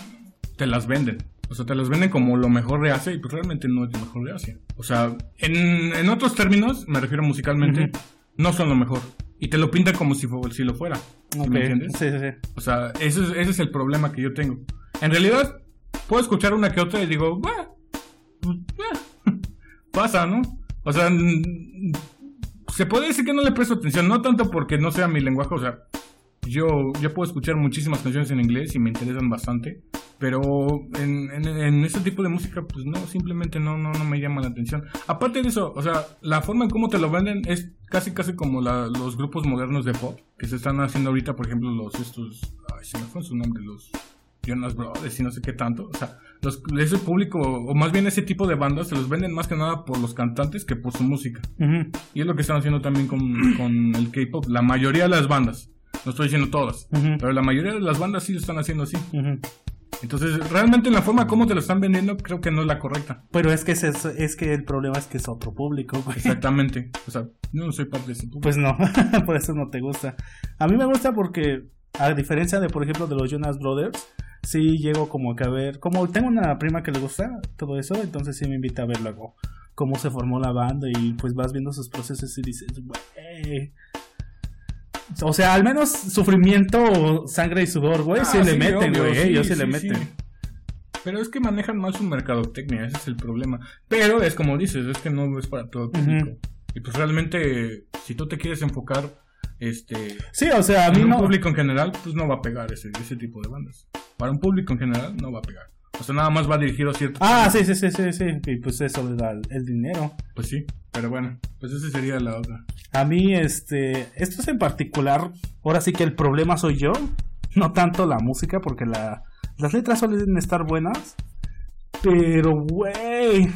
Speaker 2: te las venden. O sea, te las venden como lo mejor de Asia y pues realmente no es lo mejor de Asia. O sea, en, otros términos, me refiero musicalmente, no son lo mejor. Y te lo pintan como si, si lo fuera. ¿Me entiendes?
Speaker 1: Sí, sí, sí.
Speaker 2: O sea, ese es, ese es el problema que yo tengo. En realidad, puedo escuchar una que otra y digo, bah, pues, pasa, ¿no? O sea, se puede decir que no le presto atención, no tanto porque no sea mi lenguaje, o sea, yo, yo puedo escuchar muchísimas canciones en inglés y me interesan bastante, pero en, en, este tipo de música, pues no, simplemente no, no, no me llama la atención. Aparte de eso, o sea, la forma en cómo te lo venden es casi, casi como los grupos modernos de pop que se están haciendo ahorita, por ejemplo, los estos, ay, se me fue su nombre, los Jonas Brothers y no sé qué tanto. O sea, los, ese público, o más bien ese tipo de bandas, se los venden más que nada por los cantantes que por su música. Y es lo que están haciendo también con, el K-pop. La mayoría de las bandas, no estoy diciendo todas, pero la mayoría de las bandas sí lo están haciendo así. Entonces, realmente la forma como te lo están vendiendo creo que no es la correcta.
Speaker 1: Pero es que es, es que el problema es que es otro público.
Speaker 2: Exactamente. O sea, yo no soy parte de ese público.
Speaker 1: Pues no, por eso no te gusta. A mí me gusta porque, a diferencia de, por ejemplo, de los Jonas Brothers, sí llego como que a ver, como tengo una prima que le gusta todo eso, entonces sí me invita a ver luego cómo se formó la banda y pues vas viendo sus procesos y dices, güey. O sea, al menos sufrimiento, sangre y sudor, güey, sí, ah, le meten, güey, ellos sí, le meten.
Speaker 2: Pero es que manejan mal su mercadotecnia, ese es el problema. Pero es como dices, es que no es para todo el público. Y pues realmente, si tú te quieres enfocar este
Speaker 1: sí o sea a mí
Speaker 2: un público en general pues no va a pegar ese, ese tipo de bandas para un público en general no va a pegar. O sea nada más va dirigido a cierto
Speaker 1: ah sí sí sí sí sí. Y pues eso le da el, dinero.
Speaker 2: Pues sí pero bueno pues ese sería la otra.
Speaker 1: A mí este esto es en particular ahora sí que el problema soy yo no tanto la música porque la las letras suelen estar buenas pero güey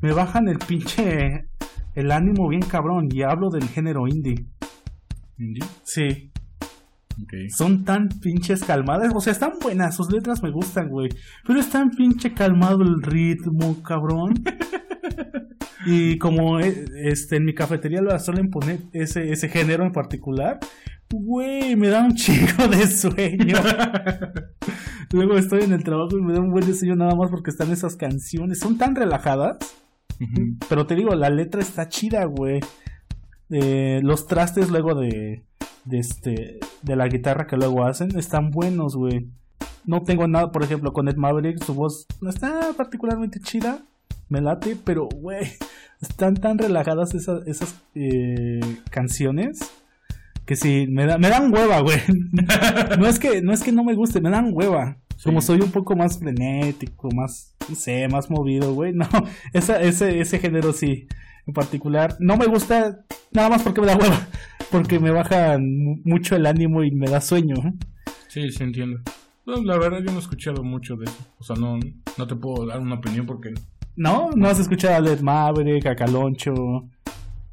Speaker 1: me bajan el pinche el ánimo bien cabrón y hablo del género indie Sí. Son tan pinches calmadas. O sea, están buenas. Sus letras me gustan, güey. Pero es tan pinche calmado el ritmo, cabrón. y como eh, este, en mi cafetería lo suelen poner ese, ese género en particular. Güey, me da un chico de sueño. Luego estoy en el trabajo y me da un buen sueño nada más porque están esas canciones. Son tan relajadas. Pero te digo, la letra está chida, güey. Eh, los trastes luego de, de, este, de la guitarra que luego hacen están buenos, güey. No tengo nada, por ejemplo, con Ed Maverick, su voz no está particularmente chida, me late, pero, güey, están tan relajadas esas, esas eh, canciones que sí, me, da, me dan hueva, güey. no, es que, no es que no me guste, me dan hueva. Como soy un poco más frenético, más, no sé, más movido, güey. No, esa, ese, ese género sí en particular. No me gusta nada más porque me da hueva, porque me baja mucho el ánimo y me da sueño.
Speaker 2: Sí, sí entiendo. la verdad yo no he escuchado mucho de eso. O sea, no, no te puedo dar una opinión porque...
Speaker 1: ¿No? ¿No has escuchado a Led Maverick, a Caloncho?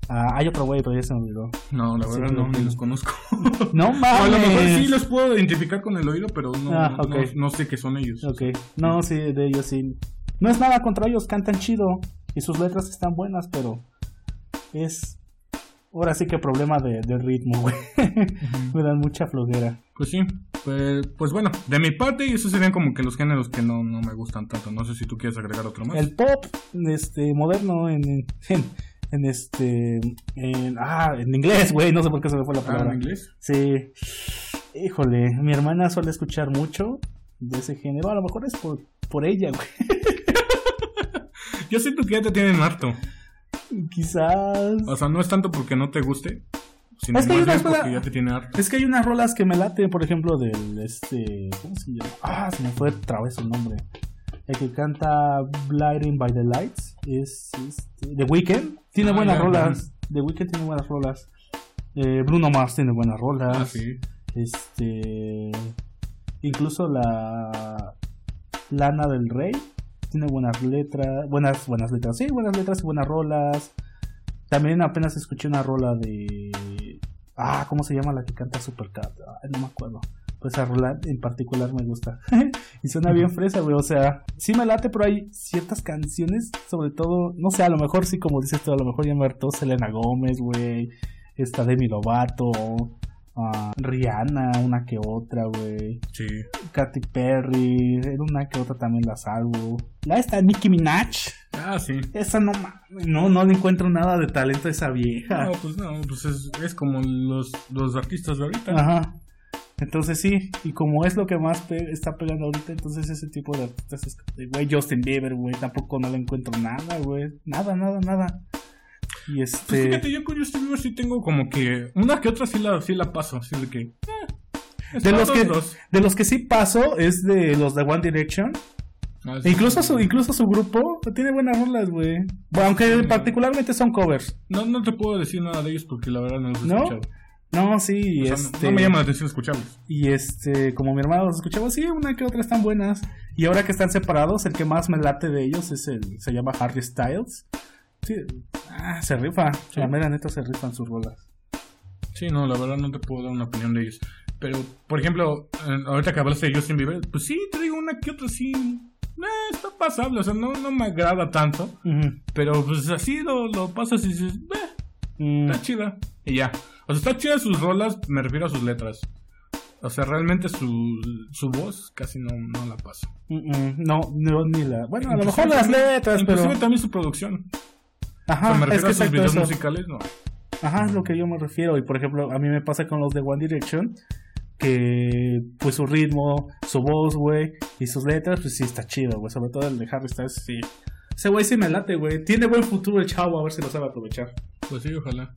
Speaker 1: hay otro güey, pero ya se me olvidó.
Speaker 2: No, la verdad no, los conozco.
Speaker 1: no mames. a
Speaker 2: lo mejor sí los puedo identificar con el oído, pero no, ah, no, sé qué son ellos.
Speaker 1: Ok. No, sí, de ellos sí. No es nada contra ellos, cantan chido. Y sus letras están buenas, pero es ahora sí que problema de, de ritmo, güey. me dan mucha flojera.
Speaker 2: Pues sí, pues, pues bueno, de mi parte, y esos serían como que los géneros que no, no me gustan tanto. No sé si tú quieres agregar otro más.
Speaker 1: El pop, este, moderno en, en, en este, en, ah, en inglés, güey, no sé por qué se me fue la
Speaker 2: Ah,
Speaker 1: palabra.
Speaker 2: ¿en inglés?
Speaker 1: Sí. Híjole, mi hermana suele escuchar mucho de ese género. A lo mejor es por, por ella, güey.
Speaker 2: Yo siento que ya te tienen harto.
Speaker 1: Quizás.
Speaker 2: O sea, no es tanto porque no te guste, sino
Speaker 1: Es que hay
Speaker 2: más bien porque
Speaker 1: sola-
Speaker 2: ya te tiene harto.
Speaker 1: Es que hay unas rolas que me laten, por ejemplo, del este. ¿Cómo se llama? Ah, se me fue otra vez el nombre. El que canta Blinding by the Lights es este, The Weeknd. Tiene
Speaker 2: Ah,
Speaker 1: buenas rolas. The Weeknd tiene buenas rolas. Eh, Bruno Mars tiene buenas rolas.
Speaker 2: Ah, sí.
Speaker 1: Este. Incluso la. Lana del Rey tiene buenas letras. Buenas, buenas letras. Sí, buenas letras y buenas rolas. También apenas escuché una rola de. Ah, ¿cómo se llama la que canta Supercat? Ay, no me acuerdo. Pues esa rola en particular me gusta. y suena bien fresa, güey. O sea, sí me late, pero hay ciertas canciones, sobre todo, no sé, a lo mejor sí, como dices tú, a lo mejor ya me hartó Selena Gómez, güey. Esta Demi Lovato. Rihanna, una que otra, güey.
Speaker 2: Sí.
Speaker 1: Katy Perry, era una que otra también la salvo. La esta Nicki Minaj.
Speaker 2: Ah, sí.
Speaker 1: Esa no no, no le encuentro nada de talento a esa vieja.
Speaker 2: No, pues no, pues es, es como los, los artistas de ahorita.
Speaker 1: Ajá. Entonces sí, y como es lo que más pe- está pegando ahorita, entonces ese tipo de artistas es, güey, Justin Bieber, güey, tampoco no le encuentro nada, güey. Nada, nada, nada. Y
Speaker 2: Pues
Speaker 1: este...
Speaker 2: fíjate, yo con Justin Bieber sí tengo como que una que otra sí la, sí la paso, así de que... eh,
Speaker 1: De los, que, de los que sí paso es de los de One Direction.
Speaker 2: Ah, sí.
Speaker 1: incluso su, incluso su grupo tiene buenas rolas, güey. Bueno, aunque particularmente son covers.
Speaker 2: No, no te puedo decir nada de ellos porque la verdad no los he
Speaker 1: ¿No?
Speaker 2: escuchado.
Speaker 1: No, sí,
Speaker 2: O sea, no-
Speaker 1: este...
Speaker 2: no, me llama la atención escucharlos.
Speaker 1: Y este, como mi hermano los escuchaba, sí, una que otra están buenas. Y ahora que están separados, el que más me late de ellos es el, se llama Harry Styles. Sí, ah, se rifa.
Speaker 2: Sí.
Speaker 1: La mera neta se rifan sus rolas.
Speaker 2: Sí, no, la verdad no te puedo dar una opinión de ellos. Pero, por ejemplo, ahorita que hablaste de Justin Bieber, pues sí, te digo una que otra sí. eh, está pasable, o sea, no, no me agrada tanto. Pero pues así lo, lo pasas y dices, eh,
Speaker 1: Mm,
Speaker 2: está chida. Y ya. O sea, está chida sus rolas, me refiero a sus letras. O sea, realmente su, su voz casi no, no la paso.
Speaker 1: mm, mm, no, no, ni la. Bueno, a lo mejor las letras,
Speaker 2: Inclusive
Speaker 1: pero.
Speaker 2: también su producción.
Speaker 1: Ajá,
Speaker 2: o sea, me
Speaker 1: es que
Speaker 2: a sus
Speaker 1: exacto
Speaker 2: videos
Speaker 1: eso.
Speaker 2: musicales, no.
Speaker 1: Ajá, es lo que yo me refiero. Y por ejemplo, a mí me pasa con los de One Direction. Que pues su ritmo, su voz, güey, y sus letras, pues sí está chido, güey. Sobre todo el de Harry Styles, sí. Ese güey sí me late, güey. Tiene buen futuro el chavo, a ver si lo sabe aprovechar.
Speaker 2: Pues sí, ojalá.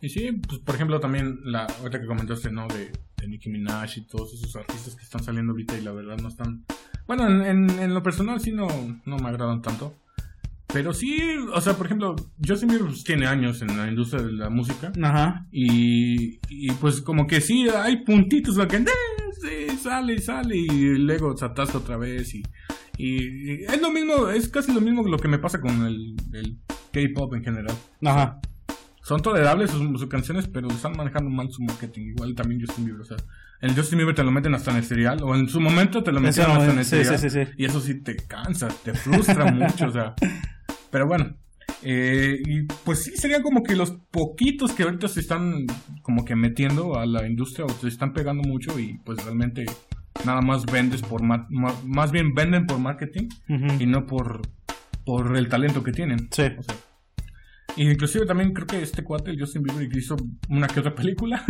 Speaker 2: Y sí, pues por ejemplo también la ahorita que comentaste, ¿no? De, de Nicki Minaj y todos esos artistas que están saliendo ahorita y la verdad no están... Bueno, en, en, en lo personal sí no, no me agradan tanto. Pero sí, o sea, por ejemplo, Justin Bieber pues, tiene años en la industria de la música.
Speaker 1: Ajá.
Speaker 2: Y, y pues como que sí, hay puntitos que eh, sí, sale y sale y luego se atasca otra vez y, y, y es lo mismo, es casi lo mismo que lo que me pasa con el, el K-pop en general.
Speaker 1: Ajá.
Speaker 2: Son tolerables sus, sus canciones, pero están manejando mal su marketing. Igual también Justin Bieber, o sea, el Justin Bieber te lo meten hasta en el serial, o en su momento te lo metieron hasta en el
Speaker 1: sí,
Speaker 2: serial.
Speaker 1: sí, sí, sí.
Speaker 2: Y eso sí te cansa, te frustra mucho, o sea. Pero bueno, eh, y pues sí, serían como que los poquitos que ahorita se están como que metiendo a la industria o se están pegando mucho y pues realmente nada más vendes por, ma- ma- más bien venden por marketing y no por, por el talento que tienen.
Speaker 1: Sí.
Speaker 2: O sea, inclusive también creo que este cuate, el Justin Bieber, hizo una que otra película.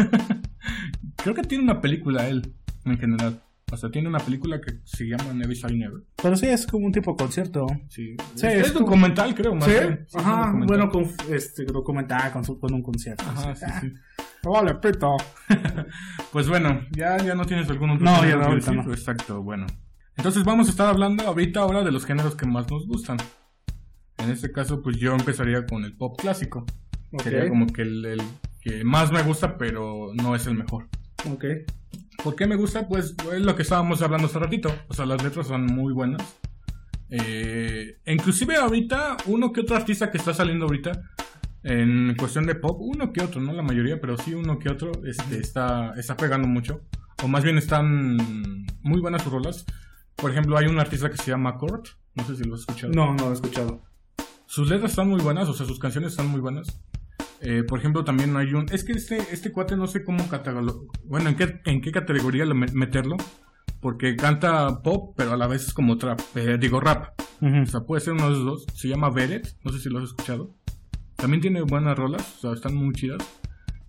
Speaker 2: creo que tiene una película él, en general. O sea, tiene una película que se llama Never Say Never.
Speaker 1: Pero sí, es como un tipo de concierto.
Speaker 2: Sí,
Speaker 1: Sí,
Speaker 2: es,
Speaker 1: es como-
Speaker 2: documental, creo, más bien. Sí, es
Speaker 1: Ajá.
Speaker 2: documental.
Speaker 1: Bueno, con este, documental con, su- con un concierto.
Speaker 2: Ajá,
Speaker 1: Ah,
Speaker 2: sí.
Speaker 1: Vale, pito.
Speaker 2: Pues bueno, ya, ya no tienes algún otro
Speaker 1: No, ya no, ahorita no.
Speaker 2: Exacto, bueno. Entonces vamos a estar hablando ahorita ahora de los géneros que más nos gustan. En este caso, pues yo empezaría con el pop clásico.
Speaker 1: Ok.
Speaker 2: Sería como que el, el que más me gusta, pero no es el mejor.
Speaker 1: Ok.
Speaker 2: ¿Por qué me gusta? Pues es lo que estábamos hablando hace ratito. O sea, las letras son muy buenas. Eh, inclusive ahorita, uno que otro artista que está saliendo ahorita, en cuestión de pop, uno que otro, no la mayoría, pero sí uno que otro, este, está, está pegando mucho. O más bien están muy buenas sus rolas. Por ejemplo, hay un artista que se llama Kurt. No sé si lo has escuchado.
Speaker 1: No, no lo he escuchado.
Speaker 2: Sus letras están muy buenas, o sea, sus canciones están muy buenas. Eh, por ejemplo, también hay un... Es que este, este cuate no sé cómo catalogarlo. Bueno, ¿en qué, en qué categoría lo me- meterlo? Porque canta pop, pero a la vez es como trap. eh, digo rap. O sea, puede ser uno de los dos. Se llama Beret. No sé si lo has escuchado. También tiene buenas rolas. O sea, están muy chidas.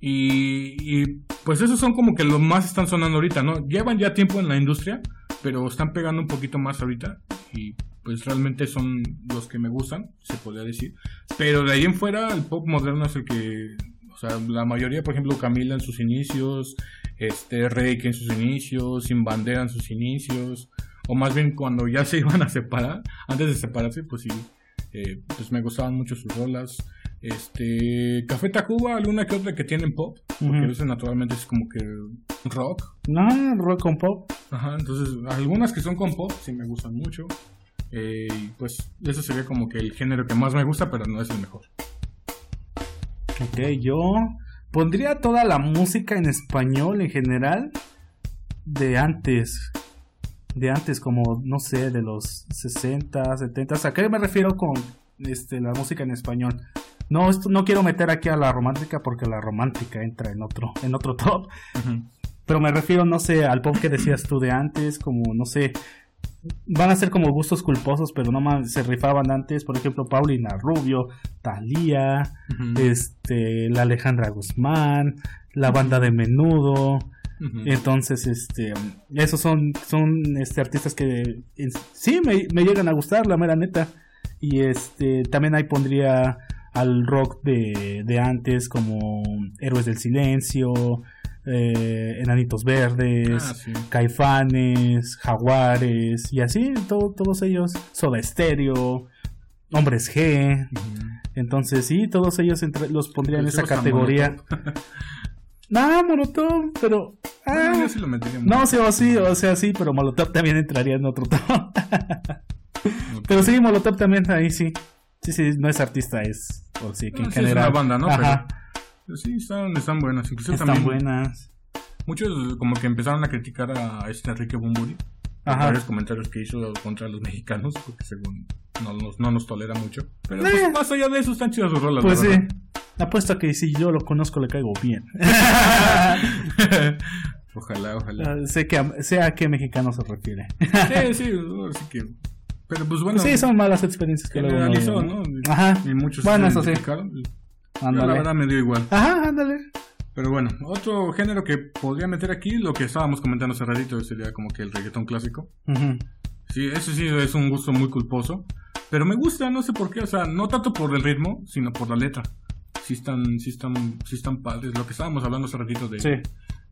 Speaker 2: Y, y, pues esos son como que los más están sonando ahorita, ¿no? Llevan ya tiempo en la industria, pero están pegando un poquito más ahorita. Y pues realmente son los que me gustan, se podría decir. Pero de ahí en fuera, el pop moderno es el que... O sea, la mayoría, por ejemplo, Camila en sus inicios, este Reiki en sus inicios, Sin Bandera en sus inicios, o más bien cuando ya se iban a separar, antes de separarse, pues sí, eh, pues me gustaban mucho sus rolas. Este, Café Tacuba, alguna que otra que tienen pop, porque
Speaker 1: Ujú.
Speaker 2: eso naturalmente es como que rock.
Speaker 1: No, rock con pop.
Speaker 2: Ajá, entonces algunas que son con pop sí me gustan mucho. Eh, pues eso sería como que el género que más me gusta, pero no es el mejor.
Speaker 1: Ok, yo pondría toda la música en español en general de antes. De antes, como, no sé, de los 60, 70. ¿A qué me refiero con este, la música en español? No, esto, no quiero meter aquí a la romántica porque la romántica entra en otro, en otro top. Pero me refiero, no sé, al pop que decías tú de antes, como, no sé, van a ser como gustos culposos, pero no más se rifaban antes, por ejemplo, Paulina Rubio, Thalía, este, la Alejandra Guzmán, la banda de Menudo, entonces, este, esos son, son, este, artistas que en- sí me, me llegan a gustar, la mera neta, y este, también ahí pondría al rock de, de antes como Héroes del Silencio, eh, Enanitos Verdes,
Speaker 2: Ah, sí.
Speaker 1: Caifanes, Jaguares y así, to- todos ellos, Soda Stereo, Hombres G, entonces sí, todos ellos entre- los pondría en
Speaker 2: Pues
Speaker 1: esa categoría. No, Molotov, pero...
Speaker 2: Bueno,
Speaker 1: ah,
Speaker 2: yo sí lo metería.
Speaker 1: no, sí, o sí, o sea, sí, pero Molotov también entraría en otro top. pero sí, Molotov también ahí sí. Sí, sí, no es artista, es... O sí, que en
Speaker 2: Ah, sí, es
Speaker 1: general...
Speaker 2: una banda, ¿no?
Speaker 1: Ajá,
Speaker 2: Pero sí, están, están buenas. Incluso
Speaker 1: están
Speaker 2: también
Speaker 1: buenas.
Speaker 2: muchos como que empezaron a criticar a este Enrique Bumburi.
Speaker 1: Ajá.
Speaker 2: Varios comentarios que hizo contra los mexicanos, porque según no nos, no nos tolera mucho. Pero pues, más allá de eso, están chidas sus rolas.
Speaker 1: Pues sí.
Speaker 2: verdad.
Speaker 1: Apuesto a que si yo lo conozco le caigo bien.
Speaker 2: ojalá, ojalá.
Speaker 1: Ah, sé que a- sé a qué mexicano se refiere.
Speaker 2: sí, sí, así que. Pero pues bueno,
Speaker 1: sí, son malas experiencias que luego vive,
Speaker 2: ¿no?
Speaker 1: Ajá.
Speaker 2: Y muchos
Speaker 1: Bueno,
Speaker 2: se
Speaker 1: eso sí.
Speaker 2: Yo, la
Speaker 1: Ándale.
Speaker 2: verdad me dio igual.
Speaker 1: Ajá, ándale.
Speaker 2: Pero bueno, otro género que podría meter aquí, lo que estábamos comentando hace ratito, sería como que el reggaetón clásico. Sí, ese sí es un gusto muy culposo. Pero me gusta, no sé por qué, o sea, no tanto por el ritmo, sino por la letra. Sí están, sí están, sí están padres. Lo que estábamos hablando hace ratito de,
Speaker 1: Sí.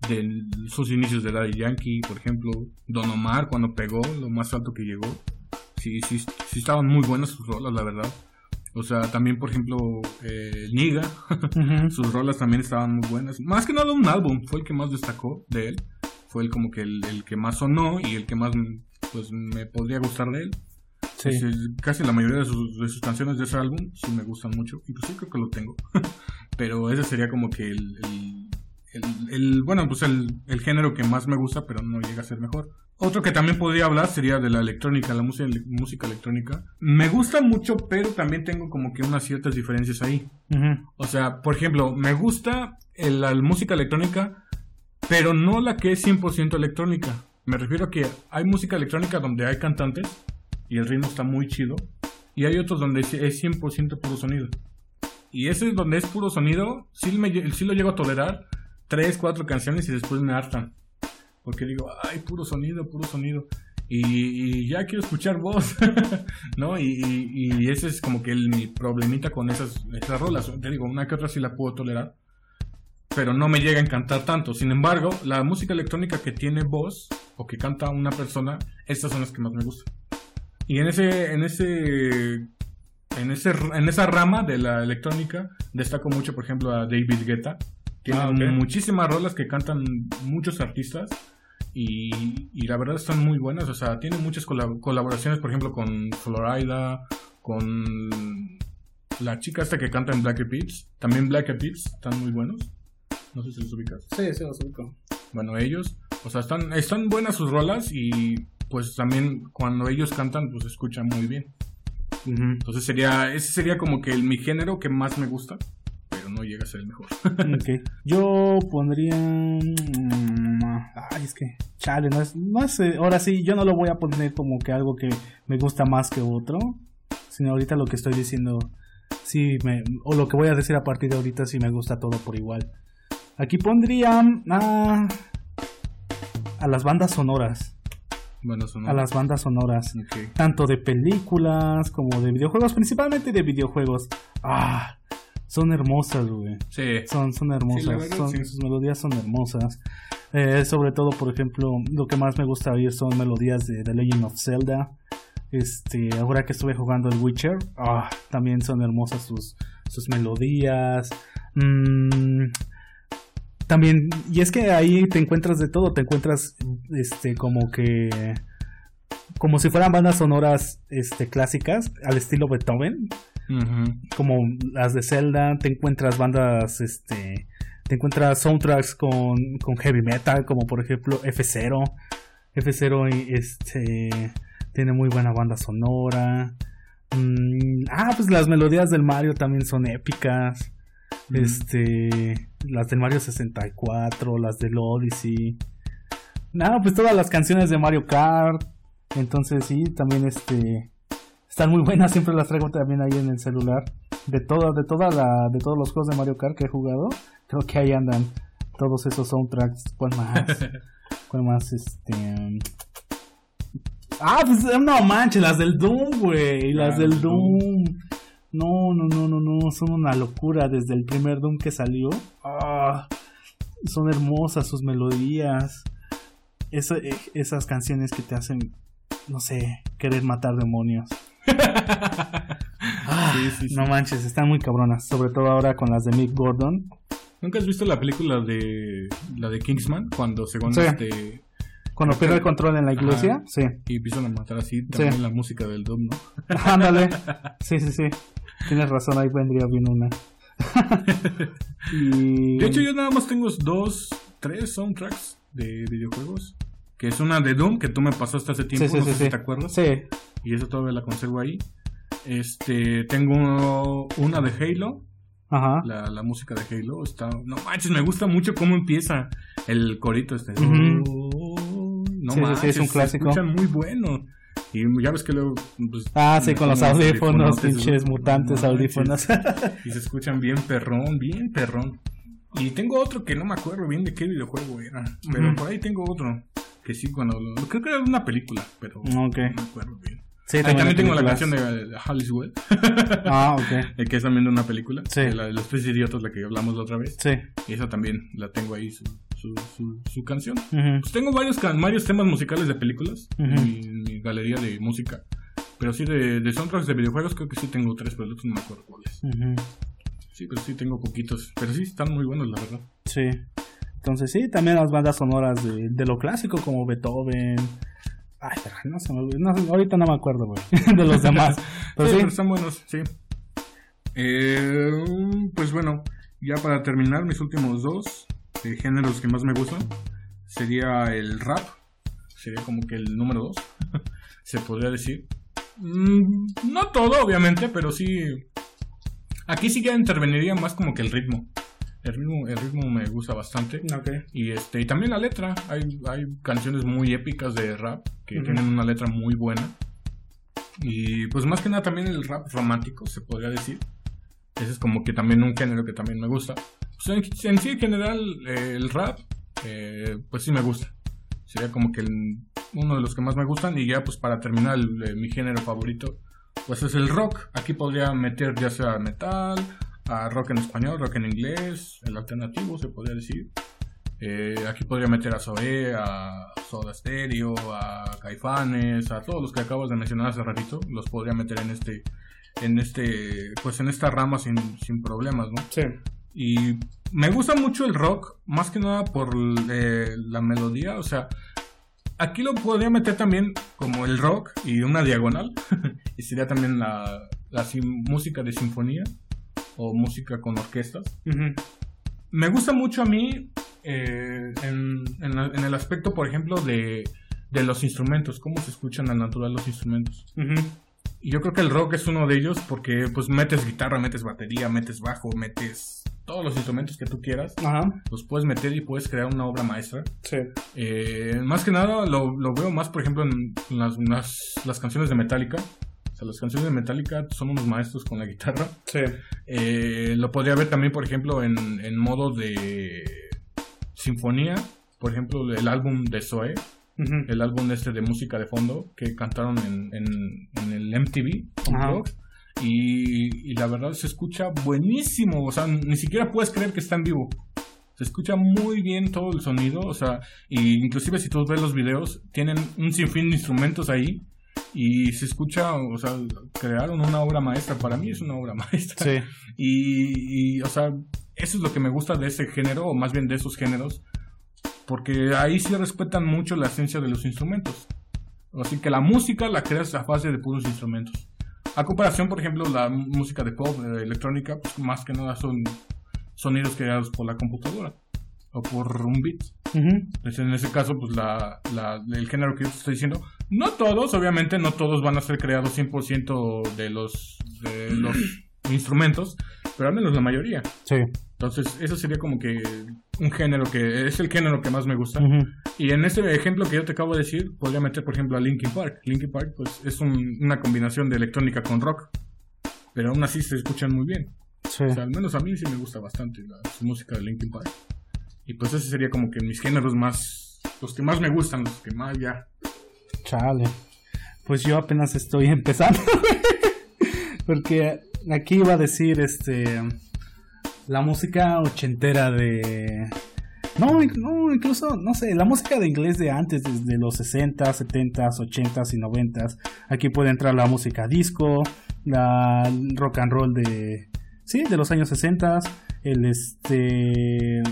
Speaker 2: de sus inicios de Daddy Yankee, por ejemplo, Don Omar cuando pegó, lo más alto que llegó. Sí, sí, sí estaban muy buenas sus rolas, la verdad. O sea, también, por ejemplo, eh, Niga, sus rolas también estaban muy buenas. Más que nada un álbum, fue el que más destacó de él. Fue el como que el, el que más sonó y el que más pues me podría gustar de él.
Speaker 1: Sí.
Speaker 2: Pues, casi la mayoría de sus, de sus canciones de ese álbum sí me gustan mucho. Y pues creo que lo tengo. pero ese sería como que el, el, el- el- bueno, pues el, el género que más me gusta, pero no llega a ser mejor. Otro que también podría hablar sería de la electrónica, la música, música electrónica. Me gusta mucho, pero también tengo como que unas ciertas diferencias ahí. O sea, por ejemplo, me gusta el- la música electrónica, pero no la que es 100% electrónica. Me refiero a que hay música electrónica donde hay cantantes y el ritmo está muy chido, y hay otros donde es es 100% puro sonido. Y ese donde es puro sonido, sí, me, sí lo llego a tolerar, tres, cuatro canciones y después me hartan. Porque digo, ay, puro sonido, puro sonido. Y, y ya quiero escuchar voz, ¿no? Y, y- y ese es como que el, mi problemita con esas, esas rolas. Te digo, una que otra sí la puedo tolerar, pero no me llega a encantar tanto. Sin embargo, la música electrónica que tiene voz o que canta una persona, estas son las que más me gustan. Y en ese, en ese, en ese, en esa rama de la electrónica destaco mucho, por ejemplo, a David Guetta. Tiene
Speaker 1: Ah,
Speaker 2: muchísimas rolas que cantan muchos artistas y, y la verdad están muy buenas. O sea, tiene muchas colab- colaboraciones, por ejemplo, con Florida, con la chica esta que canta en Black Eyed Peas. También Black Eyed Peas están muy buenos. No sé si los ubicas.
Speaker 1: Sí, sí, los ubico.
Speaker 2: Bueno, ellos, o sea, están, están buenas sus rolas y pues también cuando ellos cantan, pues se escucha muy bien. Entonces sería, ese sería como que el, mi género que más me gusta, no llega a ser el mejor.
Speaker 1: ok. Yo pondría. mm, Ay, es que. Chale, no es, no es. eh, Ahora sí, yo no lo voy a poner como que algo que me gusta más que otro. Sino ahorita lo que estoy diciendo. Sí, me, o lo que voy a decir a partir de ahorita, sí me gusta todo por igual. Aquí pondría. ah, a las bandas sonoras.
Speaker 2: bueno, son.
Speaker 1: A las bandas sonoras.
Speaker 2: Ok.
Speaker 1: tanto de películas como de videojuegos, principalmente de videojuegos. Ah, son hermosas, güey.
Speaker 2: Sí.
Speaker 1: Son, son hermosas, son-
Speaker 2: sí.
Speaker 1: sus melodías son hermosas. Eh, sobre todo, por ejemplo, lo que más me gusta oír son melodías de The Legend of Zelda. Este, ahora que estuve jugando el Witcher, ah, también son hermosas sus, sus melodías. Mm, también, y es que ahí te encuentras de todo, te encuentras este como que como si fueran bandas sonoras este clásicas al estilo Beethoven, Como las de Zelda, te encuentras bandas este te encuentras soundtracks con, con heavy metal, como por ejemplo F0. F0 y, este tiene muy buena banda sonora. Mm, ah, pues las melodías del Mario también son épicas. Este, las del Mario 64, las del Odyssey. Nada, pues todas las canciones de Mario Kart. Entonces sí, también este están muy buenas, siempre las traigo también ahí en el celular. De toda, de toda la, de todos los juegos de Mario Kart que he jugado, creo que ahí andan todos esos soundtracks. ¿Cuál más? ¿Cuál más? Este. Ah, pues no manches, las del Doom, güey. Las
Speaker 2: Ah,
Speaker 1: del
Speaker 2: Doom.
Speaker 1: No, no, no, no, no. Son una locura desde el primer Doom que salió. Ah, son hermosas sus melodías. Esa- eh, esas canciones que te hacen, no sé, querer matar demonios. Ah,
Speaker 2: Sí, sí, sí.
Speaker 1: No manches, están muy cabronas. Sobre todo ahora con las de Mick Gordon.
Speaker 2: ¿Nunca has visto la película de la de Kingsman? Cuando según
Speaker 1: Sí.
Speaker 2: este
Speaker 1: Cuando pierde el control en la iglesia.
Speaker 2: Ajá.
Speaker 1: Sí.
Speaker 2: y empiezan a matar así también la música del Doom, ¿no?
Speaker 1: Ándale. Sí, sí, sí. Tienes razón, ahí vendría bien una. y...
Speaker 2: De hecho, yo nada más tengo dos, tres soundtracks de videojuegos. Que es una de Doom que tú me pasaste hace tiempo,
Speaker 1: Sí, sí,
Speaker 2: no
Speaker 1: sí,
Speaker 2: sé
Speaker 1: sí.
Speaker 2: si te acuerdas.
Speaker 1: Sí.
Speaker 2: Y eso todavía la conservo ahí. Este, tengo una de Halo,
Speaker 1: Ajá.
Speaker 2: la, la música de Halo. Está, no manches, me gusta mucho cómo empieza el corito este. No
Speaker 1: Sí,
Speaker 2: manches,
Speaker 1: es un clásico.
Speaker 2: Se escucha muy bueno. Y ya ves que luego. pues,
Speaker 1: Ah, sí, con los audífonos, pinches
Speaker 2: no
Speaker 1: mutantes
Speaker 2: manches.
Speaker 1: audífonos.
Speaker 2: Y se escuchan bien perrón, bien perrón. Y tengo otro que no me acuerdo bien de qué videojuego era. Pero por ahí tengo otro. Que sí, cuando Creo que era una película, pero
Speaker 1: Ok.
Speaker 2: no me acuerdo bien.
Speaker 1: Sí,
Speaker 2: Ahí también tengo la canción de, de
Speaker 1: Ah, ok.
Speaker 2: que es también de una película.
Speaker 1: Sí.
Speaker 2: La de los tres idiotas, la que hablamos la otra vez.
Speaker 1: Sí.
Speaker 2: Y esa también la tengo ahí, su, su, su, su canción. Pues tengo varios, varios temas musicales de películas en, mi, en mi galería de música. Pero sí, de, de soundtracks de videojuegos creo que sí tengo tres, pero el otro no me acuerdo cuáles. Sí, pero sí tengo poquitos. Pero sí, están muy buenos, la verdad.
Speaker 1: Sí. Entonces sí, también las bandas sonoras de, de lo clásico como Beethoven. Ay, no se me. No, ahorita no me acuerdo, güey. De los demás. Pero
Speaker 2: sí,
Speaker 1: sí.
Speaker 2: pero están buenos, sí. Eh, pues bueno, ya para terminar, mis últimos dos eh, géneros que más me gustan sería el rap. Sería como que el número dos, se podría decir. Mm, no todo, obviamente, pero sí. Aquí sí ya interveniría más como que el ritmo. El ritmo, el ritmo me gusta bastante.
Speaker 1: Ok.
Speaker 2: Y este, y también la letra. Hay, hay canciones muy épicas de rap que tienen una letra muy buena. Y pues más que nada también el rap romántico, se podría decir. Ese es como que también un género que también me gusta. Pues en, en sí, en general, eh, el rap, eh, pues sí me gusta. Sería como que el- uno de los que más me gustan. Y ya pues para terminar, el- eh, mi género favorito, pues es el rock. Aquí podría meter ya sea metal, a rock en español, rock en inglés, el alternativo, se podría decir. Eh, aquí podría meter a Zoé, a Soda Stereo, a Caifanes, a todos los que acabas de mencionar hace ratito, los podría meter en este, en este, pues en esta rama sin, sin problemas, ¿no?
Speaker 1: Sí.
Speaker 2: Y me gusta mucho el rock, más que nada por eh, la melodía, o sea, aquí lo podría meter también como el rock y una diagonal, y sería también la, la música de sinfonía o música con orquestas.
Speaker 1: Ujú.
Speaker 2: Me gusta mucho a mí eh, en, en la- en el aspecto, por ejemplo, de, de los instrumentos, cómo se escuchan al natural los instrumentos.
Speaker 1: Ujú.
Speaker 2: Y yo creo que el rock es uno de ellos porque pues metes guitarra, metes batería, metes bajo, metes todos los instrumentos que tú quieras,
Speaker 1: Ajá.
Speaker 2: los puedes meter y puedes crear una obra maestra.
Speaker 1: Sí.
Speaker 2: Eh, más que nada lo, lo veo más, por ejemplo, en las, las, las canciones de Metallica. O sea, las canciones de Metallica son unos maestros con la guitarra.
Speaker 1: Sí.
Speaker 2: Eh, lo podría ver también, por ejemplo, en, en modo de sinfonía. Por ejemplo, el álbum de Zoe, el álbum este de música de fondo que cantaron en, en, en el MTV
Speaker 1: Ajá.
Speaker 2: Unplugged. y, y la verdad se escucha buenísimo, o sea, ni siquiera puedes creer que está en vivo. Se escucha muy bien todo el sonido, o sea, y inclusive si tú ves los videos, tienen un sinfín de instrumentos ahí y se escucha, o sea, crearon una obra maestra, para mí es una obra maestra.
Speaker 1: Sí.
Speaker 2: Y, y, o sea, eso es lo que me gusta de ese género, o más bien de esos géneros, porque ahí sí respetan mucho la esencia de los instrumentos. Así que la música la creas a base de puros instrumentos. A comparación, por ejemplo, la música de pop, eh, electrónica, pues más que nada son sonidos creados por la computadora o por un beat.
Speaker 1: Ujú.
Speaker 2: Entonces, en ese caso, pues la, la- el género que yo te estoy diciendo, no todos, obviamente, no todos van a ser creados 100% de los, de los instrumentos, pero al menos la mayoría.
Speaker 1: Sí.
Speaker 2: Entonces, eso sería como que un género que es el género que más me gusta. Y en este ejemplo que yo te acabo de decir, podría meter, por ejemplo, a Linkin Park. Linkin Park, pues, es un- una combinación de electrónica con rock, pero aún así se escuchan muy bien.
Speaker 1: Sí.
Speaker 2: O sea, al menos a mí sí me gusta bastante la su música de Linkin Park. Y pues ese sería como que mis géneros más, los que más me gustan, los que más ya.
Speaker 1: Chale. Pues yo apenas estoy empezando. Porque aquí iba a decir este la música ochentera de no, no, incluso, no sé, la música de inglés de antes, desde los 60, 70, 80 y 90. Aquí puede entrar la música disco, la rock and roll de, sí, de los años 60, el este,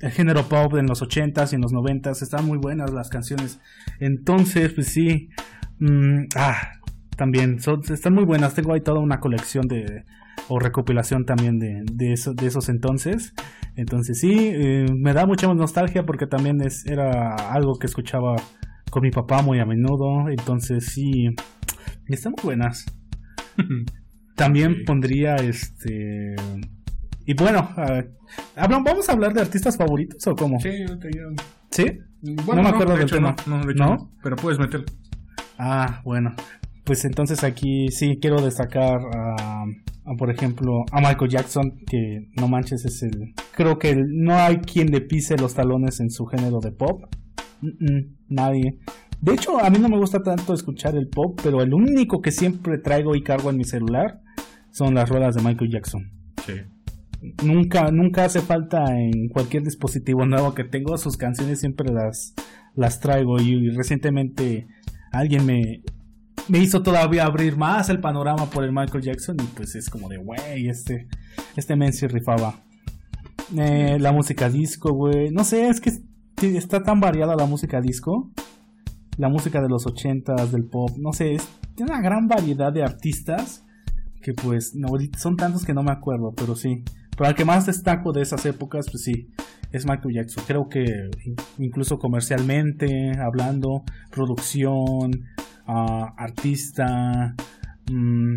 Speaker 1: el género pop en los 80s y en los 90s. Están muy buenas las canciones. Entonces, pues sí, mm, ah, también son, están muy buenas. Tengo ahí toda una colección de o recopilación también de, de, eso- de esos entonces. Entonces sí, eh, me da mucha nostalgia porque también es, era algo que escuchaba con mi papá muy a menudo. Entonces sí, están muy buenas. También
Speaker 2: Sí.
Speaker 1: pondría este... Y bueno, hablan- ¿vamos a hablar de artistas favoritos o cómo?
Speaker 2: Sí, ahorita
Speaker 1: ¿Sí?
Speaker 2: Bueno,
Speaker 1: No me acuerdo
Speaker 2: de
Speaker 1: del
Speaker 2: hecho
Speaker 1: tema.
Speaker 2: No, no, de hecho pero puedes meter.
Speaker 1: Ah, bueno. Pues entonces aquí sí quiero destacar a, a, por ejemplo, a Michael Jackson, que no manches es el... Creo que el- no hay quien le pise los talones en su género de pop. Nadie. De hecho, a mí no me gusta tanto escuchar el pop, pero el único que siempre traigo y cargo en mi celular son las ruedas de Michael Jackson.
Speaker 2: Sí.
Speaker 1: Nunca, nunca hace falta en cualquier dispositivo nuevo que tengo, sus canciones siempre las, las traigo. Y, recientemente alguien me, me hizo todavía abrir más el panorama por el Michael Jackson. Y pues es como de, güey, este, este sí rifaba. Eh, la música disco, güey, no sé, es que está tan variada la música disco, la música de los ochentas, del pop, no sé, es, tiene una gran variedad de artistas que pues son tantos que no me acuerdo, pero sí. Pero al que más destaco de esas épocas, pues sí, es Michael Jackson. Creo que in- incluso comercialmente, hablando, producción, ah, artista, mm,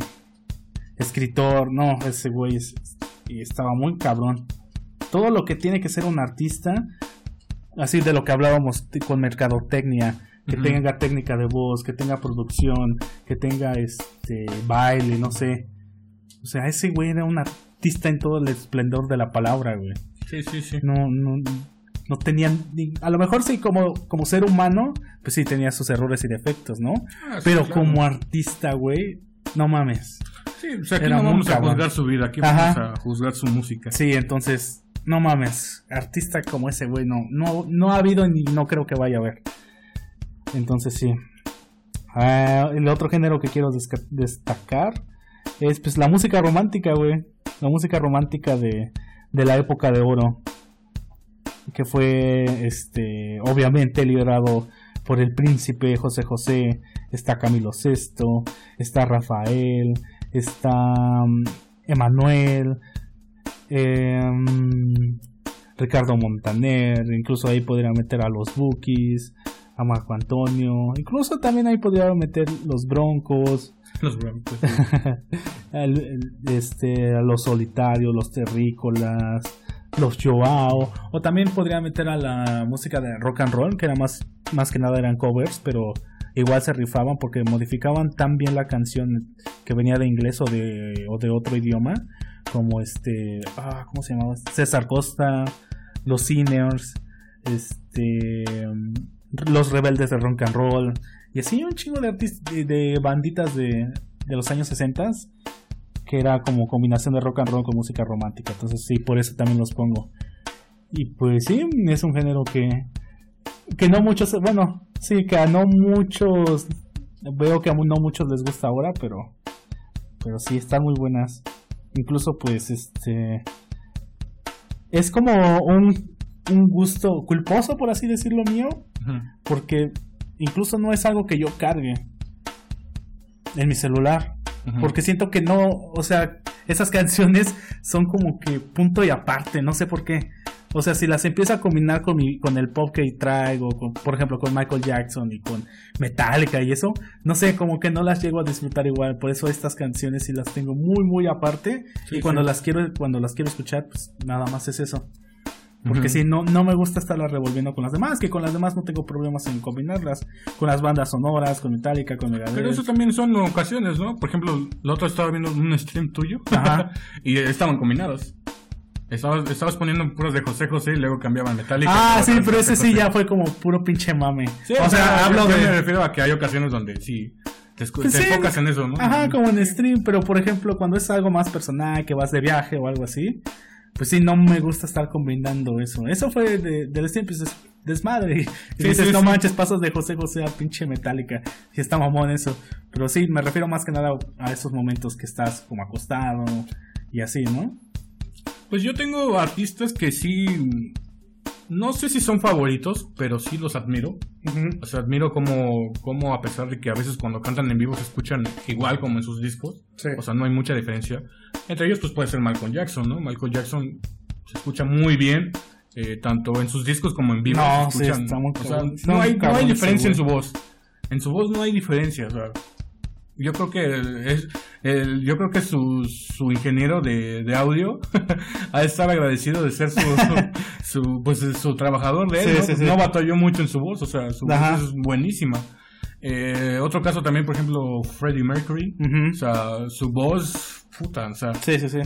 Speaker 1: escritor, no, ese güey es- estaba muy cabrón. Todo lo que tiene que ser un artista, así de lo que hablábamos con mercadotecnia, que tenga técnica de voz, que tenga producción, que tenga este baile, no sé. O sea, ese güey era un artista en todo el esplendor de la palabra, güey.
Speaker 2: Sí, sí, sí.
Speaker 1: No, no, no tenían, ni- a lo mejor sí como, como ser humano, pues sí tenía sus errores y defectos, ¿no?
Speaker 2: Ah, sí,
Speaker 1: Pero
Speaker 2: claro.
Speaker 1: como artista, güey, no mames.
Speaker 2: Sí, o sea, aquí
Speaker 1: Era
Speaker 2: no vamos a
Speaker 1: cabrón.
Speaker 2: juzgar su vida, aquí
Speaker 1: Ajá.
Speaker 2: vamos a juzgar su música.
Speaker 1: Sí, entonces, no mames, artista como ese güey, no, no, no ha habido ni no creo que vaya a haber. Entonces sí. Ah, el otro género que quiero destacar es pues la música romántica, güey. La música romántica de, de la época de oro. Que fue, este, obviamente liderado por el príncipe José José. Está Camilo VI, está Rafael, está mm, Emanuel, em, Ricardo Montaner, incluso ahí podría meter a los Bookies, a Marco Antonio, incluso también ahí podría meter los Broncos,
Speaker 2: Los
Speaker 1: el- este, los solitarios, los terrícolas, los Joao, o también podría meter a la música de rock and roll, que era más, más que nada eran covers, pero igual se rifaban porque modificaban tan bien la canción que venía de inglés o de, o de otro idioma, como este, ah, ¿cómo se llamaba? César Costa, los Sinners, este, los rebeldes de rock and roll, y así un chingo de artistas, de, de banditas de, de los años 60 que era como combinación de rock and roll con música romántica. Entonces sí, por eso también los pongo. Y pues sí, es un género que que no muchos, bueno, sí, que a no muchos veo que a no muchos les gusta ahora, pero pero sí están muy buenas. Incluso pues este es como un un gusto culposo por así decirlo mío, porque incluso no es algo que yo cargue en mi celular. Porque siento que no, o sea, esas canciones son como que punto y aparte, no sé por qué. O sea, si las empiezo a combinar con, mi, con el pop que traigo, con, por ejemplo, con Michael Jackson y con Metallica y eso, no sé, como que no las llego a disfrutar igual. Por eso estas canciones sí las tengo muy, muy aparte.
Speaker 2: Sí,
Speaker 1: y cuando
Speaker 2: sí.
Speaker 1: las quiero, cuando las quiero escuchar, pues nada más es eso. Porque
Speaker 2: Ujú.
Speaker 1: si no, no me gusta estarlas revolviendo con las demás, que con las demás no tengo problemas en combinarlas. Con las bandas sonoras, con Metallica, con Megadeth.
Speaker 2: Pero eso también son ocasiones, ¿no? Por ejemplo, la otra estaba viendo un stream tuyo
Speaker 1: Ajá.
Speaker 2: y estaban combinados. Estabas, estabas poniendo puros de José José y luego cambiaban Metallica.
Speaker 1: Ah, sí, pero ese sí ya fue como puro pinche mame.
Speaker 2: Sí,
Speaker 1: o sea, hablo
Speaker 2: yo me
Speaker 1: de...
Speaker 2: refiero a que hay ocasiones donde sí te,
Speaker 1: Pues
Speaker 2: te
Speaker 1: sí,
Speaker 2: enfocas en eso, ¿no?
Speaker 1: Ajá, como en stream, pero por ejemplo, cuando es algo más personal, que vas de viaje o algo así, pues sí, no me gusta estar combinando eso. Eso fue de, del stream, pues es desmadre. Y
Speaker 2: Sí,
Speaker 1: dices,
Speaker 2: sí,
Speaker 1: no
Speaker 2: sí.
Speaker 1: manches, pasas de José José a pinche Metallica. Y está mamón eso. Pero sí, me refiero más que nada a esos momentos que estás como acostado y así, ¿no?
Speaker 2: Pues yo tengo artistas que sí. No sé si son favoritos, pero sí los admiro. O sea, admiro como, como a pesar de que a veces cuando cantan en vivo se escuchan igual como en sus discos.
Speaker 1: Sí.
Speaker 2: O sea, no hay mucha diferencia. Entre ellos, pues puede ser Michael Jackson, ¿no? Michael Jackson se escucha muy bien, eh, tanto en sus discos como en vivo.
Speaker 1: No,
Speaker 2: se
Speaker 1: sí, está muy
Speaker 2: o sea, no hay, no diferencia en su voz. En su voz no hay diferencia, o sea. Yo creo que es, el, yo creo que su, su ingeniero de, de audio ha de estar agradecido de ser su, su pues su trabajador de él,
Speaker 1: Sí,
Speaker 2: ¿no?
Speaker 1: sí, sí.
Speaker 2: No batalló mucho en su voz, o sea, su
Speaker 1: Ajá.
Speaker 2: voz es buenísima. Eh, otro caso también, por ejemplo, Freddie Mercury. O sea, su voz, puta, o sea,
Speaker 1: Sí, sí, sí.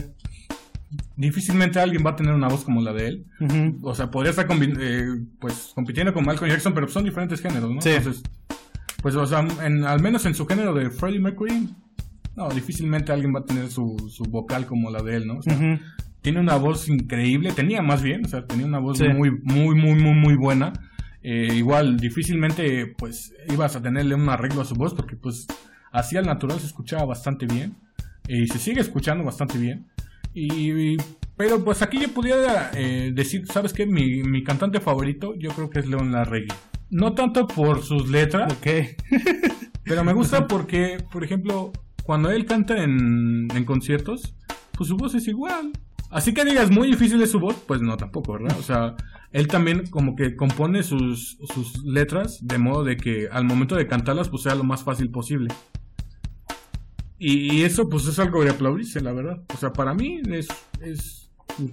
Speaker 2: difícilmente alguien va a tener una voz como la de él. O sea, podría estar eh, pues compitiendo con Michael Jackson, pero son diferentes géneros, ¿no?
Speaker 1: Sí.
Speaker 2: Entonces, pues, o sea, en- al menos en su género de Freddie Mercury, no, difícilmente alguien va a tener su, su vocal como la de él, ¿no? O sea,
Speaker 1: Ujú.
Speaker 2: tiene una voz increíble, tenía más bien, o sea, tenía una voz
Speaker 1: Sí.
Speaker 2: muy, muy, muy, muy, muy buena. Eh, igual, difícilmente, pues, ibas a tenerle un arreglo a su voz, porque, pues, así al natural se escuchaba bastante bien, y se sigue escuchando bastante bien. Y, y- pero, pues, aquí yo pudiera eh, decir, ¿sabes qué? Mi, mi cantante favorito, yo creo que es León Larregui. No tanto por sus letras,
Speaker 1: Ok.
Speaker 2: pero me gusta porque, por ejemplo, cuando él canta en, en conciertos, pues su voz es igual. Así que digas, muy difícil es su voz, pues no tampoco, ¿verdad? O sea, él también como que compone sus, sus letras de modo de que al momento de cantarlas, pues sea lo más fácil posible. Y, y eso, pues es algo de aplaudirse, la verdad. O sea, para mí es... es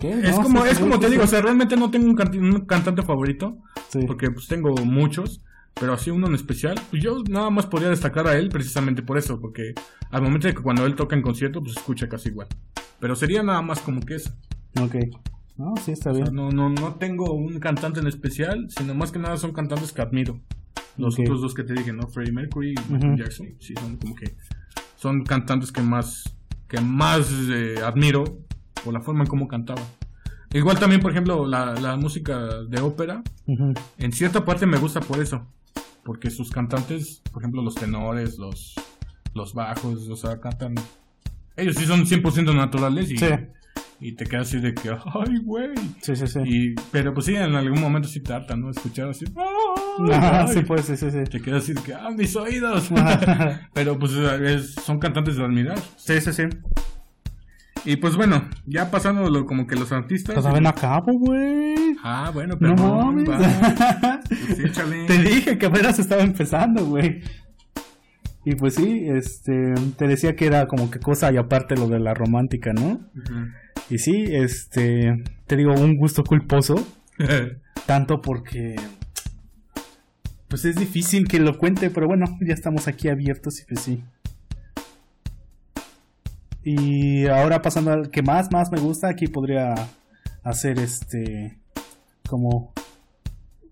Speaker 2: Es
Speaker 1: no,
Speaker 2: como, es como te digo, o sea, realmente no tengo un, canti- un cantante favorito,
Speaker 1: Sí.
Speaker 2: porque pues tengo muchos, pero así uno en especial, pues yo nada más podría destacar a él precisamente por eso, porque al momento de que cuando él toca en concierto, pues escucha casi igual. Pero sería nada más como que eso.
Speaker 1: Ok. No, sí, está
Speaker 2: O
Speaker 1: bien.
Speaker 2: sea, no, no, no tengo un cantante en especial, sino más que nada son cantantes que admiro. Los otros dos que te dije, ¿no? Freddie Mercury y Michael. Jackson, sí, son como que son cantantes que más, que más eh, admiro por la forma en cómo cantaban. Igual también, por ejemplo, la, la música de ópera,
Speaker 1: Ujú.
Speaker 2: en cierta parte me gusta por eso. Porque sus cantantes, por ejemplo, los tenores, los, los bajos, o sea, cantan. Ellos sí son 100% naturales y,
Speaker 1: Sí.
Speaker 2: y te quedas así de que, ¡ay, güey!
Speaker 1: Sí, sí, sí.
Speaker 2: Y, pero pues sí, en algún momento sí te harta, ¿no? Escuchar así.
Speaker 1: Ajá,
Speaker 2: ay".
Speaker 1: sí, pues, sí, sí, sí.
Speaker 2: Te quedas así de que, ¡ah, mis oídos! Pero pues es- son cantantes de admirar.
Speaker 1: Sí, sí, sí.
Speaker 2: Y pues bueno, ya pasando lo- como que los artistas.
Speaker 1: Pues a ver, no acabo, güey.
Speaker 2: Ah, bueno,
Speaker 1: No
Speaker 2: pero.
Speaker 1: mames.
Speaker 2: Pues échale.
Speaker 1: Te dije que apenas estaba empezando, güey. Y pues sí, este, te decía que era como que cosa y aparte lo de la romántica, ¿no? Y sí, este, te digo, un gusto culposo. tanto porque, pues es difícil que lo cuente, pero bueno, ya estamos aquí abiertos y pues sí. Y ahora pasando al que más, más me gusta, aquí podría hacer este, como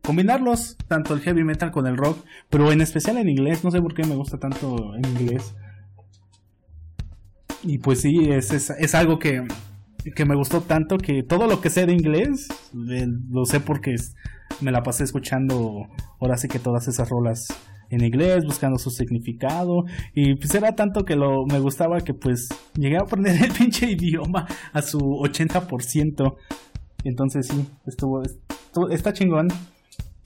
Speaker 1: combinarlos, tanto el heavy metal con el rock, pero en especial en inglés, no sé por qué me gusta tanto en inglés. Y pues sí, es, es, algo que, que, me gustó tanto que todo lo que sé de inglés, lo sé porque me la pasé escuchando ahora sí que todas esas rolas en inglés, buscando su significado. Y pues era tanto que lo me gustaba que pues llegué a aprender el pinche idioma a su 80%. Entonces sí, estuvo, estuvo está chingón.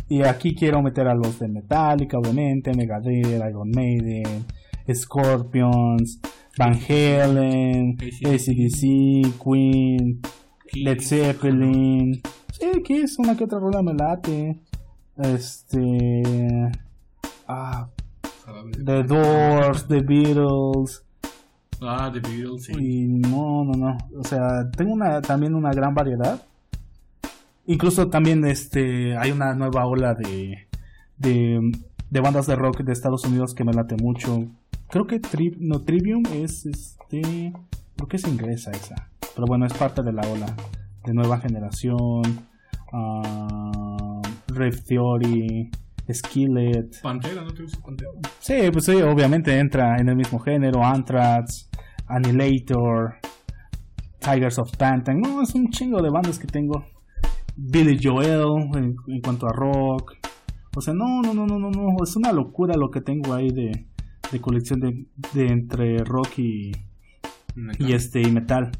Speaker 1: Y aquí quiero meter a los de Metallica, obviamente, Megadeth, Iron Maiden, Scorpions, Van Halen, ACDC, Queen, Led Zeppelin. Sí, es una que otra rola me late. Este. Ah. The Doors, The Beatles.
Speaker 2: Ah, The Beatles, sí.
Speaker 1: Y no, no, no. O sea, tengo una, también una gran variedad. Incluso también este hay una nueva ola de, de, bandas de rock de Estados Unidos que me late mucho. Creo que no, Trivium es este. Creo que es inglesa esa. Pero bueno, es parte de la ola de nueva generación. Uh, Rave Theory. Skillet.
Speaker 2: Pantera, ¿no te gusta Pantera?
Speaker 1: Sí, pues sí, obviamente entra en el mismo género. Anthrax, Annihilator, Tigers of Tantan. No, es un chingo de bandas que tengo. Billy Joel en, cuanto a rock. O sea, no, no, no, no, no, no. Es una locura lo que tengo ahí de, de colección de, de, entre rock y, y este y metal.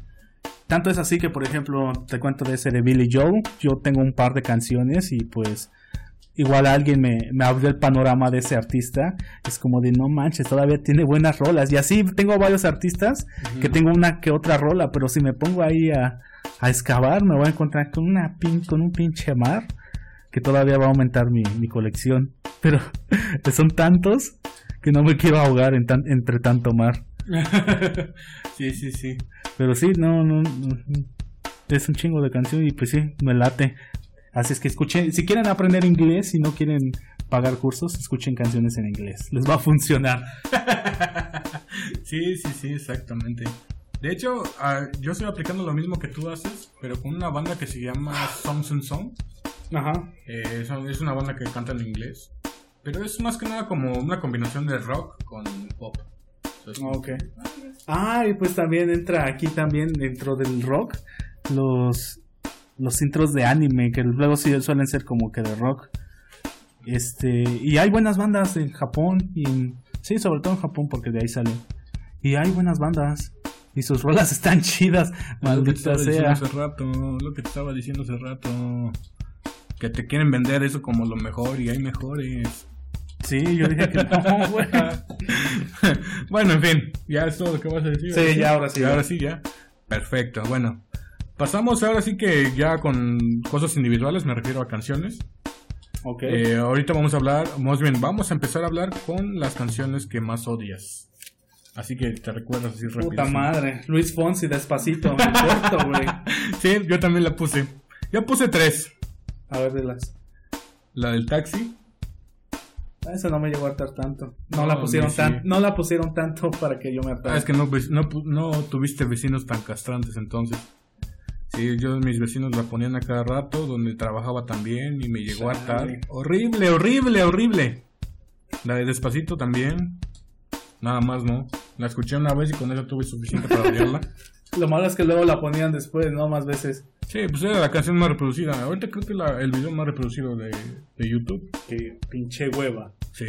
Speaker 1: Tanto es así que, por ejemplo, te cuento de ese de Billy Joel. Yo tengo un par de canciones y pues igual alguien me, me abrió el panorama de ese artista. Es como de no manches, todavía tiene buenas rolas. Y así tengo varios artistas que tengo una que otra rola, pero si me pongo ahí a, a excavar, me voy a encontrar con, una pin, con un pinche mar que todavía va a aumentar mi, mi colección. Pero son tantos que no me quiero ahogar en entre tanto mar.
Speaker 2: sí, sí, sí.
Speaker 1: Pero sí, no, no, es un chingo de canción y pues sí, me late. Así es que escuchen, si quieren aprender inglés y no quieren pagar cursos, escuchen canciones en inglés. Les va a funcionar.
Speaker 2: sí, sí, sí, exactamente. De hecho, ah, yo estoy aplicando lo mismo que tú haces, pero con una banda que se llama Songs and Song.
Speaker 1: Ajá.
Speaker 2: Eh, es una banda que canta en inglés. Pero es más que nada como una combinación de rock con pop.
Speaker 1: ok. Ah, y pues también entra aquí también dentro del rock los los intros de anime que luego sí suelen ser como que de rock. Este, y hay buenas bandas en Japón y en, sí, sobre todo en Japón porque de ahí salen. Y hay buenas bandas. Y sus rolas están chidas,
Speaker 2: maldita sea. Hace rato, lo que te estaba diciendo hace rato. Que te quieren vender eso como lo mejor y hay mejores.
Speaker 1: Sí, yo dije que no, güey.
Speaker 2: bueno, en fin, ya es todo lo que vas a decir.
Speaker 1: Sí, ya ahora sí.
Speaker 2: Ahora sí, ya. Perfecto, bueno. Pasamos ahora sí que ya con cosas individuales, me refiero a canciones.
Speaker 1: Ok.
Speaker 2: Eh, ahorita vamos a hablar, más bien, vamos a empezar a hablar con las canciones que más odias. Así que te recuerdas así rápido.
Speaker 1: Puta madre, Luis Fonsi, despacito, me corto, güey.
Speaker 2: sí, yo también la puse. Ya puse tres.
Speaker 1: A ver, de las.
Speaker 2: La del taxi.
Speaker 1: Esa no me llegó a hartar tanto. No, la pusieron tan, no la pusieron tanto para que yo me hartara.
Speaker 2: Ah, es que no, no, no tuviste vecinos tan castrantes entonces. Sí, yo mis vecinos la ponían a cada rato, donde trabajaba también y me llegó a hartar. Horrible, horrible, horrible. La de Despacito también. Nada más, ¿no? La escuché una vez y con eso tuve suficiente para odiarla.
Speaker 1: Lo malo es que luego la ponían después, ¿no? Más veces.
Speaker 2: Sí, pues era la canción más reproducida. Ahorita creo que la, el video más reproducido de, de YouTube.
Speaker 1: Que pinche hueva.
Speaker 2: Sí.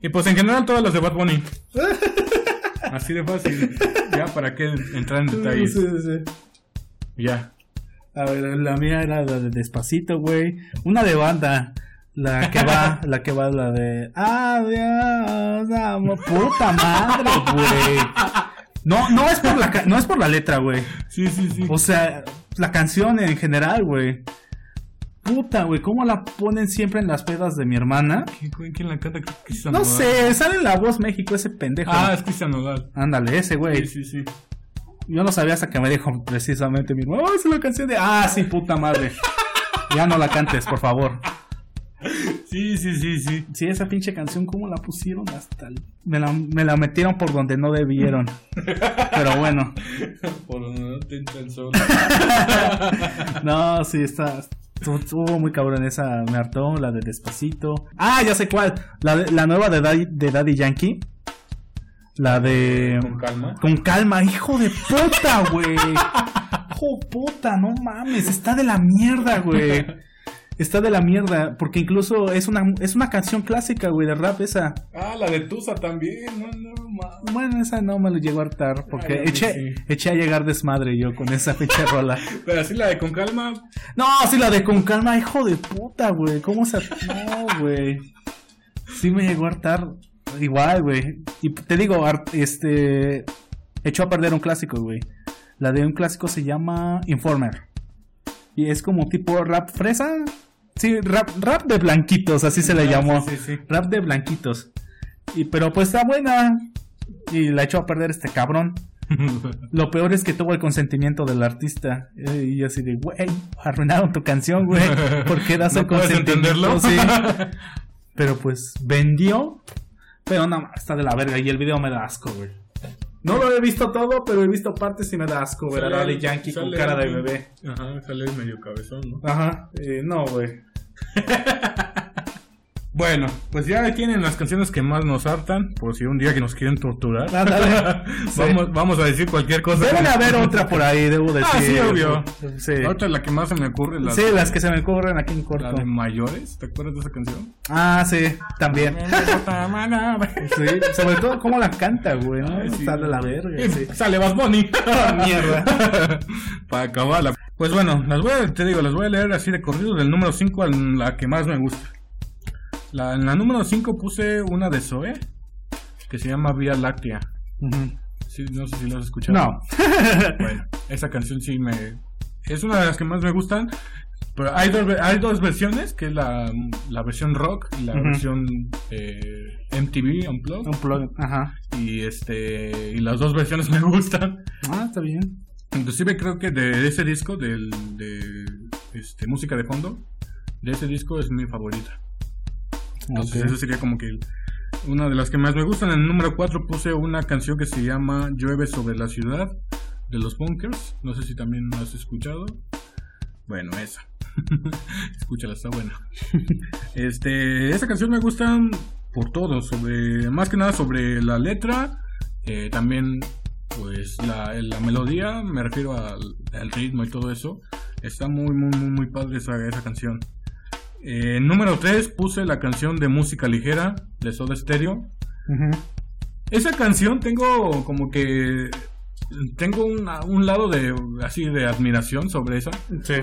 Speaker 2: Y pues en general todas las de Bad Bunny. Así de fácil. ya, ¿para qué entrar en detalles? Sí, sí, sí. Ya.
Speaker 1: A ver, la mía era la de Despacito, güey. Una de banda. La que va, la que va, la de Adiós, amo, puta madre, güey. No, no es por la, no es por la letra, güey.
Speaker 2: Sí, sí, sí.
Speaker 1: O sea, la canción en general, güey. puta, güey, cómo la ponen siempre en las pedas de mi hermana.
Speaker 2: ¿Quién, la canta? Cristian
Speaker 1: No
Speaker 2: Nodal.
Speaker 1: sé, sale en la voz México ese pendejo.
Speaker 2: Ah, es Cristian Nodal.
Speaker 1: Ándale, ese güey.
Speaker 2: Sí, sí, sí.
Speaker 1: Yo no sabía hasta que me dijo precisamente mi hermano, "Oh, es una canción de... Ah, sí, puta madre. ya no la cantes, por favor.
Speaker 2: Sí, sí, sí, sí.
Speaker 1: Sí, esa pinche canción, ¿cómo la pusieron hasta el... me, la, me la metieron por donde no debieron. Pero bueno.
Speaker 2: Por no te.
Speaker 1: No, sí, está... Estuvo muy cabrón esa, me hartó, la de Despacito. Ah, ya sé cuál. La, la nueva de Daddy, de Daddy Yankee. La de...
Speaker 2: Con calma.
Speaker 1: Con calma, hijo de puta, güey. Hijo puta, no mames, está de la mierda, güey. Está de la mierda, porque incluso es una, es una canción clásica, güey, de rap esa.
Speaker 2: Ah, la de Tusa también. No, no, ma.
Speaker 1: Bueno, esa no me lo llegó a hartar, porque
Speaker 2: Ay,
Speaker 1: eché,
Speaker 2: sí.
Speaker 1: eché a llegar desmadre yo con esa pinche rola.
Speaker 2: Pero así la de Con calma.
Speaker 1: No, sí, la de con calma, hijo de puta, güey. ¿Cómo se.? No, güey. Sí me llegó a hartar. Igual, güey. Y te digo, este. Echó a perder un clásico, güey. La de un clásico se llama Informer. Y es como tipo rap fresa. Sí, rap, rap de blanquitos, así se le
Speaker 2: Ah,
Speaker 1: llamó.
Speaker 2: sí, sí, sí.
Speaker 1: Rap de blanquitos. Y, pero pues está buena. Y la echó a perder este cabrón. Lo peor es que tuvo el consentimiento del artista. Eh, Y así de, güey, arruinaron tu canción, güey. ¿Por qué das
Speaker 2: ¿No
Speaker 1: el
Speaker 2: puedes
Speaker 1: consentimiento?
Speaker 2: entenderlo?
Speaker 1: Sí. Pero pues vendió. Pero no, está de la verga. Y el video me da asco, güey. No lo he visto todo, pero he visto partes y me da asco ver a Daddy Yankee con cara de bebé.
Speaker 2: Ajá, sale medio cabezón, ¿no?
Speaker 1: Ajá. Eh, no, güey.
Speaker 2: Bueno, pues ya tienen las canciones que más nos hartan, por si un día que nos quieren torturar.
Speaker 1: Sí.
Speaker 2: vamos, vamos a decir cualquier cosa.
Speaker 1: Deben haber otra por ahí, debo decir.
Speaker 2: Ah, sí, obvio.
Speaker 1: Sí.
Speaker 2: Ahorita la que más se me ocurre la,
Speaker 1: Sí, las que se me ocurren aquí en
Speaker 2: la
Speaker 1: corto.
Speaker 2: de mayores. ¿Te acuerdas de esa canción?
Speaker 1: Ah, sí, también. Sí, sobre todo cómo la canta, güey, ¿no?
Speaker 2: Ay, sí.
Speaker 1: De la verga,
Speaker 2: Y
Speaker 1: sí.
Speaker 2: Sale Bad Bunny.
Speaker 1: Mierda.
Speaker 2: Para acabarla. Pues bueno, las voy a, te digo, las voy a leer así de corrido del número 5 a la que más me gusta. La, en la número 5 puse una de Zoe que se llama Vía Láctea. Sí, no sé si lo has escuchado.
Speaker 1: No.
Speaker 2: Bueno, esa canción sí me... Es una de las que más me gustan. Pero hay dos, hay dos versiones, que es la, la versión rock y la versión eh, MTV Unplugged.
Speaker 1: Un plug. Ajá.
Speaker 2: Y, este, y las dos versiones me gustan.
Speaker 1: Ah, está bien.
Speaker 2: Inclusive creo que de ese disco, del, de este, música de fondo, de ese disco es mi favorita. Entonces
Speaker 1: Ok.
Speaker 2: eso sería como que una de las que más me gustan. En el número 4 puse una canción que se llama Llueve sobre la ciudad de los Bunkers. No sé si también la has escuchado. Bueno, esa. Escúchala, está buena. Este, esa canción me gusta por todo, sobre, más que nada sobre la letra, eh, también pues la, la melodía, me refiero al, al ritmo y todo eso. Está muy, muy, muy, muy padre esa, esa canción. Eh, número 3 puse la canción de música ligera de Soda Stereo. Esa canción tengo como que tengo una- un lado de así de admiración sobre esa.
Speaker 1: Sí.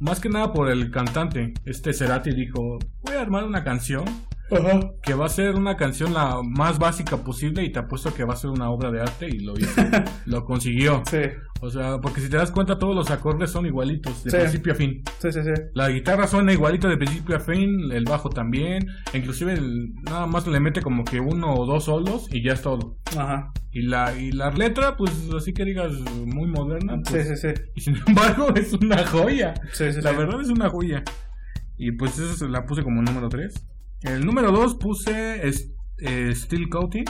Speaker 2: Más que nada por el cantante. Este Cerati dijo, voy a armar una canción que va a ser una canción la más básica posible y te apuesto que va a ser una obra de arte y lo hizo. lo consiguió.
Speaker 1: Sí.
Speaker 2: O sea, porque si te das cuenta todos los acordes son igualitos, de
Speaker 1: Sí.
Speaker 2: principio a fin.
Speaker 1: Sí, sí, sí.
Speaker 2: La guitarra suena igualito de principio a fin, el bajo también, inclusive el- nada más le mete como que uno o dos solos y ya es todo.
Speaker 1: Ajá.
Speaker 2: Y la, y la letra, pues así que digas, muy moderna.
Speaker 1: Sí,
Speaker 2: pues,
Speaker 1: sí, sí.
Speaker 2: Y sin embargo es una joya.
Speaker 1: Sí, sí,
Speaker 2: La
Speaker 1: sí.
Speaker 2: verdad es una joya. Y pues esa se la puse como número 3. El número 2 puse es- eh, Steel Coating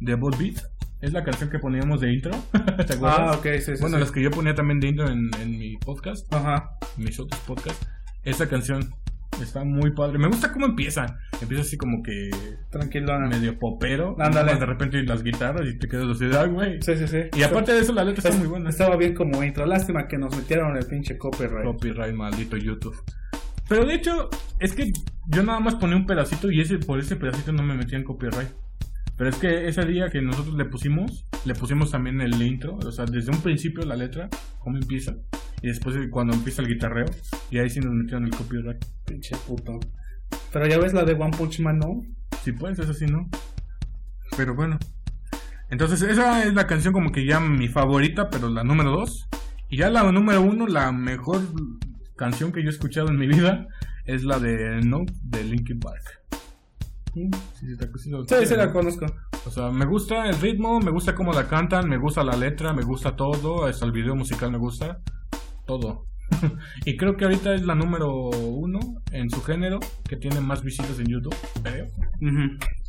Speaker 2: de Bolt Beat. Es la canción que poníamos de intro. ¿Te acuerdas?
Speaker 1: Ah, ok, sí, sí.
Speaker 2: bueno,
Speaker 1: sí.
Speaker 2: las que yo ponía también de intro en, en mi podcast,
Speaker 1: Ajá.
Speaker 2: en mis otros podcasts. Esa canción está muy padre. Me gusta cómo empieza. Empieza así como que
Speaker 1: Tranquilona.
Speaker 2: medio popero.
Speaker 1: Ándale.
Speaker 2: De repente las guitarras y te quedas así, ay, güey.
Speaker 1: Sí, sí, sí.
Speaker 2: Y aparte de eso, la letra está muy buena.
Speaker 1: Estaba bien como intro. Lástima que nos metieron el pinche copyright.
Speaker 2: Copyright, maldito YouTube. Pero de hecho, es que yo nada más ponía un pedacito y ese por ese pedacito no me metía en copyright. Pero es que ese día que nosotros le pusimos, le pusimos también el intro, o sea, desde un principio la letra, cómo empieza, y después cuando empieza el guitarreo, y ahí sí nos metieron el copyright.
Speaker 1: Pinche puto. Pero ya ves la de One Punch Man, ¿no?
Speaker 2: Si puedes, eso sí, ¿no? Pero bueno. Entonces, esa es la canción como que ya mi favorita, pero la número dos. Y ya la número uno, la mejor canción que yo he escuchado en mi vida es la de No de Linkin Park. Sí, sí, sí,
Speaker 1: sí, sí la conozco.
Speaker 2: O sea, me gusta el ritmo, me gusta cómo la cantan, me gusta la letra, me gusta todo, hasta el video musical me gusta, todo. y creo que ahorita es la número uno en su género, que tiene más visitas en YouTube, creo.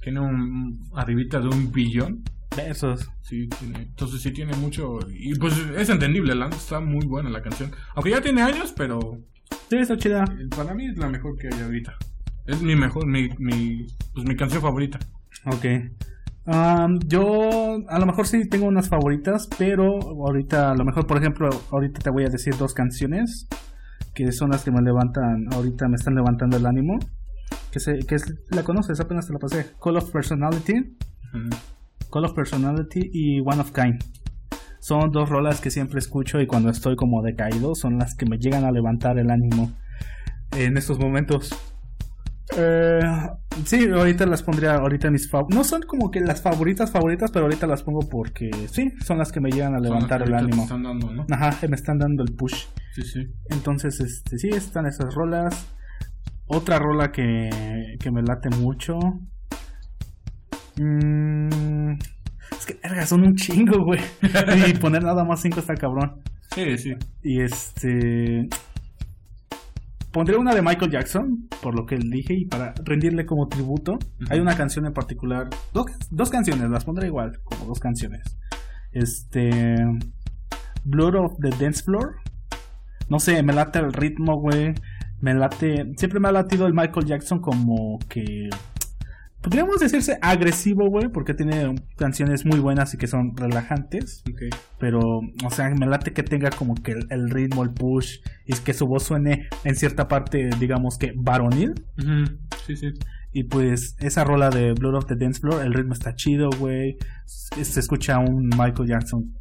Speaker 2: Tiene un arribita de un billón.
Speaker 1: Besos.
Speaker 2: Sí, tiene, entonces sí tiene mucho. Y pues es entendible, la, está muy buena la canción. Aunque ya tiene años, pero.
Speaker 1: Sí, está chida.
Speaker 2: Para mí es la mejor que hay ahorita. Es mi mejor, mi, mi, pues mi canción favorita.
Speaker 1: Ok. yo a lo mejor sí tengo unas favoritas, pero ahorita, a lo mejor, por ejemplo, ahorita te voy a decir dos canciones que son las que me levantan, ahorita me están levantando el ánimo. Que, se, que es, la conoces, apenas te la pasé. Call of Personality. Call of Personality y One of Kind. Son dos rolas que siempre escucho y cuando estoy como decaído son las que me llegan a levantar el ánimo en estos momentos. Eh, sí, ahorita las pondría ahorita mis favoritas. No son como que las favoritas favoritas, pero ahorita las pongo porque sí, son las que me llegan a levantar el ánimo. Ajá, me están dando el push.
Speaker 2: Sí, sí.
Speaker 1: Entonces, este, sí, están esas rolas. Otra rola que, que me late mucho. Mm, es que, verga, son un chingo, güey. y poner nada más cinco está cabrón.
Speaker 2: Sí, sí.
Speaker 1: Y este. Pondré una de Michael Jackson, por lo que dije, y para rendirle como tributo. Hay una canción en particular, dos, dos canciones, las pondré igual, como dos canciones. Este. Blood of the Dance Floor. No sé, me late el ritmo, güey. Me late. Siempre me ha latido el Michael Jackson como que podríamos decirse agresivo, güey, porque tiene canciones muy buenas y que son relajantes. Pero, o sea, me late que tenga como que el, ritmo, el push, y que su voz suene en cierta parte, digamos que varonil.
Speaker 2: Sí, sí.
Speaker 1: Y pues esa rola de Blood of the Dance Floor, el ritmo está chido, güey. Se escucha un Michael Jackson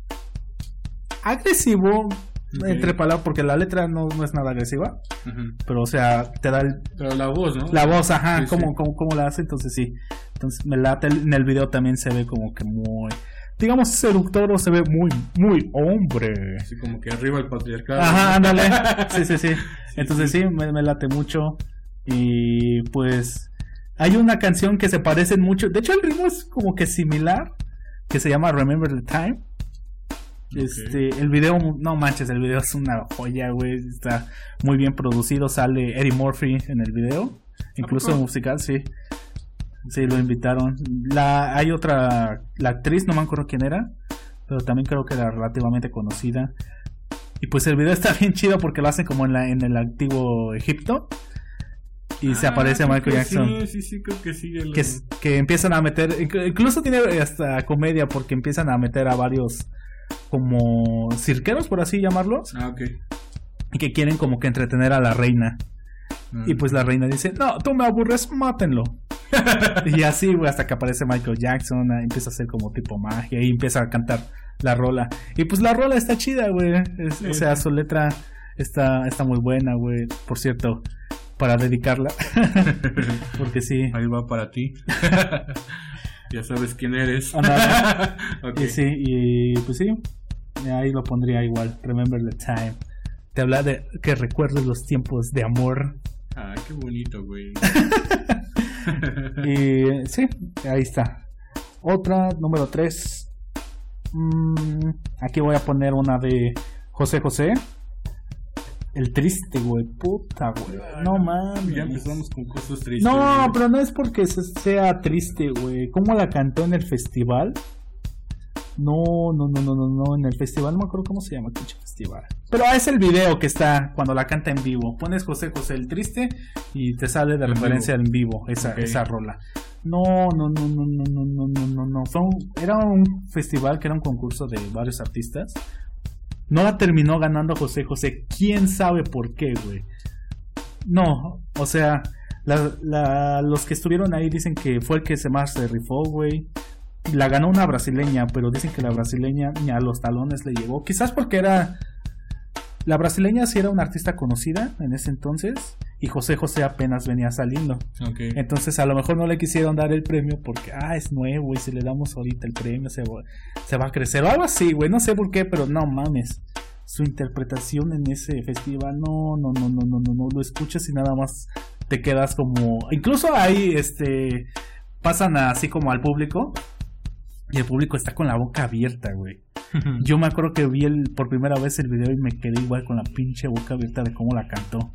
Speaker 1: agresivo, entre palabras, porque la letra no, no es nada agresiva. Pero, o sea, te da el.
Speaker 2: Pero la voz, ¿no?
Speaker 1: La voz, ajá, ¿cómo, Cómo, la hace? Entonces, sí. Entonces, me late. En el video también se ve como que muy. Digamos, seductor o se ve muy, muy hombre.
Speaker 2: Así como que arriba el patriarcado.
Speaker 1: Ajá, ándale. sí, sí, sí. Entonces, sí, me, me late mucho. Y pues. Hay una canción que se parece mucho. De hecho, el ritmo es como que similar. Que se llama Remember the Time. Este, el video, no manches, el video es una joya, güey. Está muy bien producido. Sale Eddie Murphy en el video. Incluso musical, sí. Sí, lo invitaron. La, hay otra, la actriz, no me acuerdo quién era. Pero también creo que era relativamente conocida. Y pues el video está bien chido porque lo hacen como en, la, en el antiguo Egipto. Y se ah, aparece Michael Jackson.
Speaker 2: Sí, sí, sí, creo que sí.
Speaker 1: Que, que empiezan a meter, incluso tiene hasta comedia porque empiezan a meter a varios como cirqueros, por así llamarlos.
Speaker 2: Ah, ok.
Speaker 1: Y que quieren como que entretener a la reina. Y pues la reina dice, no, tú me aburres, mátenlo. y así, güey, hasta que aparece Michael Jackson, empieza a hacer como tipo magia y empieza a cantar la rola. Y pues la rola está chida, güey. O sea, su letra está, está muy buena, güey. Por cierto, para dedicarla. Porque sí.
Speaker 2: Ahí va para ti. Ya sabes quién eres.
Speaker 1: Y sí, y pues sí, ahí lo pondría igual. Remember the time. Te habla de que recuerdes los tiempos de amor.
Speaker 2: Ah, qué bonito, güey.
Speaker 1: y sí, ahí está. Otra, número 3. Mm, aquí voy a poner una de José José. El triste, güey. Puta, güey. No mames.
Speaker 2: Ya empezamos con cosas tristes.
Speaker 1: No, pero no es porque sea triste, güey. ¿Cómo la cantó en el festival? No, no, no, no, no, no. En el festival no me acuerdo cómo se llama el festival. Pero es el video que está cuando la canta en vivo. Pones José José el triste y te sale de referencia en vivo esa, esa rola. No, no, no, no, no, no, no, no, no, era un festival que era un concurso de varios artistas no la terminó ganando José José. ¿Quién sabe por qué, güey? No, o sea, los que estuvieron ahí dicen que fue el que se más se rifó, güey. La ganó una brasileña, pero dicen que la brasileña a los talones le llegó. Quizás porque era la brasileña sí era una artista conocida en ese entonces y José José apenas venía saliendo. Entonces a lo mejor no le quisieron dar el premio porque, ah, es nuevo y si le damos ahorita el premio se va, se va a crecer o algo así, güey. No sé por qué, pero no mames. su interpretación en ese festival, no, no, no, no, no, no, no lo escuchas y nada más te quedas como, incluso ahí, este, pasan así como al público y el público está con la boca abierta, güey. Yo me acuerdo que vi el, por primera vez el video y me quedé igual con la pinche boca abierta de cómo la cantó.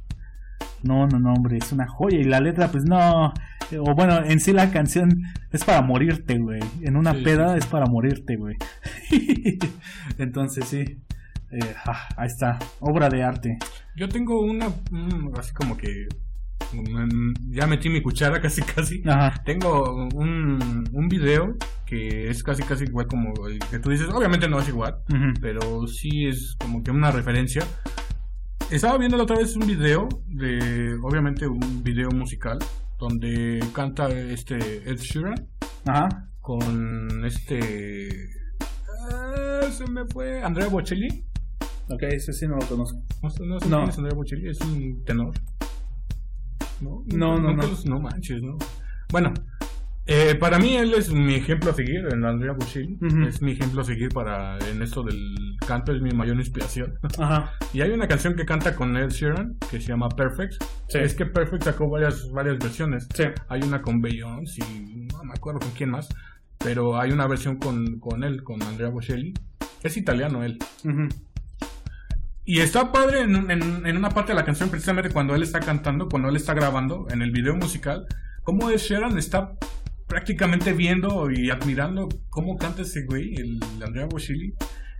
Speaker 1: No, no, no, hombre, es una joya. Y la letra, pues no. O bueno, en sí la canción es para morirte, güey. En una
Speaker 2: Sí,
Speaker 1: peda es para morirte, güey. Entonces sí. Eh, ah, ahí está. Obra de arte.
Speaker 2: Yo tengo una, mm, así como que, mm, ya metí mi cuchara casi casi.
Speaker 1: Ajá.
Speaker 2: Tengo un, un video que es casi casi igual como el que tú dices, obviamente no es igual, pero sí es como que una referencia. Estaba viendo la otra vez un video de, obviamente un video musical, donde canta este Ed Sheeran
Speaker 1: Ajá.
Speaker 2: con este... ah, se me fue Andrea Bocelli.
Speaker 1: Ok, ese sí no lo conozco.
Speaker 2: No, sé- no sé
Speaker 1: No.
Speaker 2: quién es Andrea Bocelli, es un tenor. No,
Speaker 1: No, no, no.
Speaker 2: los- no manches, ¿no? Bueno, eh, para mí él es mi ejemplo a seguir, en Andrea Bocelli. Es mi ejemplo a seguir para en esto del canto, es mi mayor inspiración.
Speaker 1: Ajá.
Speaker 2: y hay una canción que canta con Ed Sheeran que se llama Perfect.
Speaker 1: Sí.
Speaker 2: Es que Perfect sacó varias, varias versiones.
Speaker 1: Sí.
Speaker 2: Hay una con Beyoncé y no me acuerdo con quién más. Pero hay una versión con, con él, con Andrea Bocelli. Es italiano él.
Speaker 1: Ujú.
Speaker 2: Y está padre en, en- en una parte de la canción, precisamente cuando él está cantando, cuando él está grabando, en el video musical, cómo Ed Sheeran está prácticamente viendo y admirando cómo canta ese güey, el Andrea Bocelli.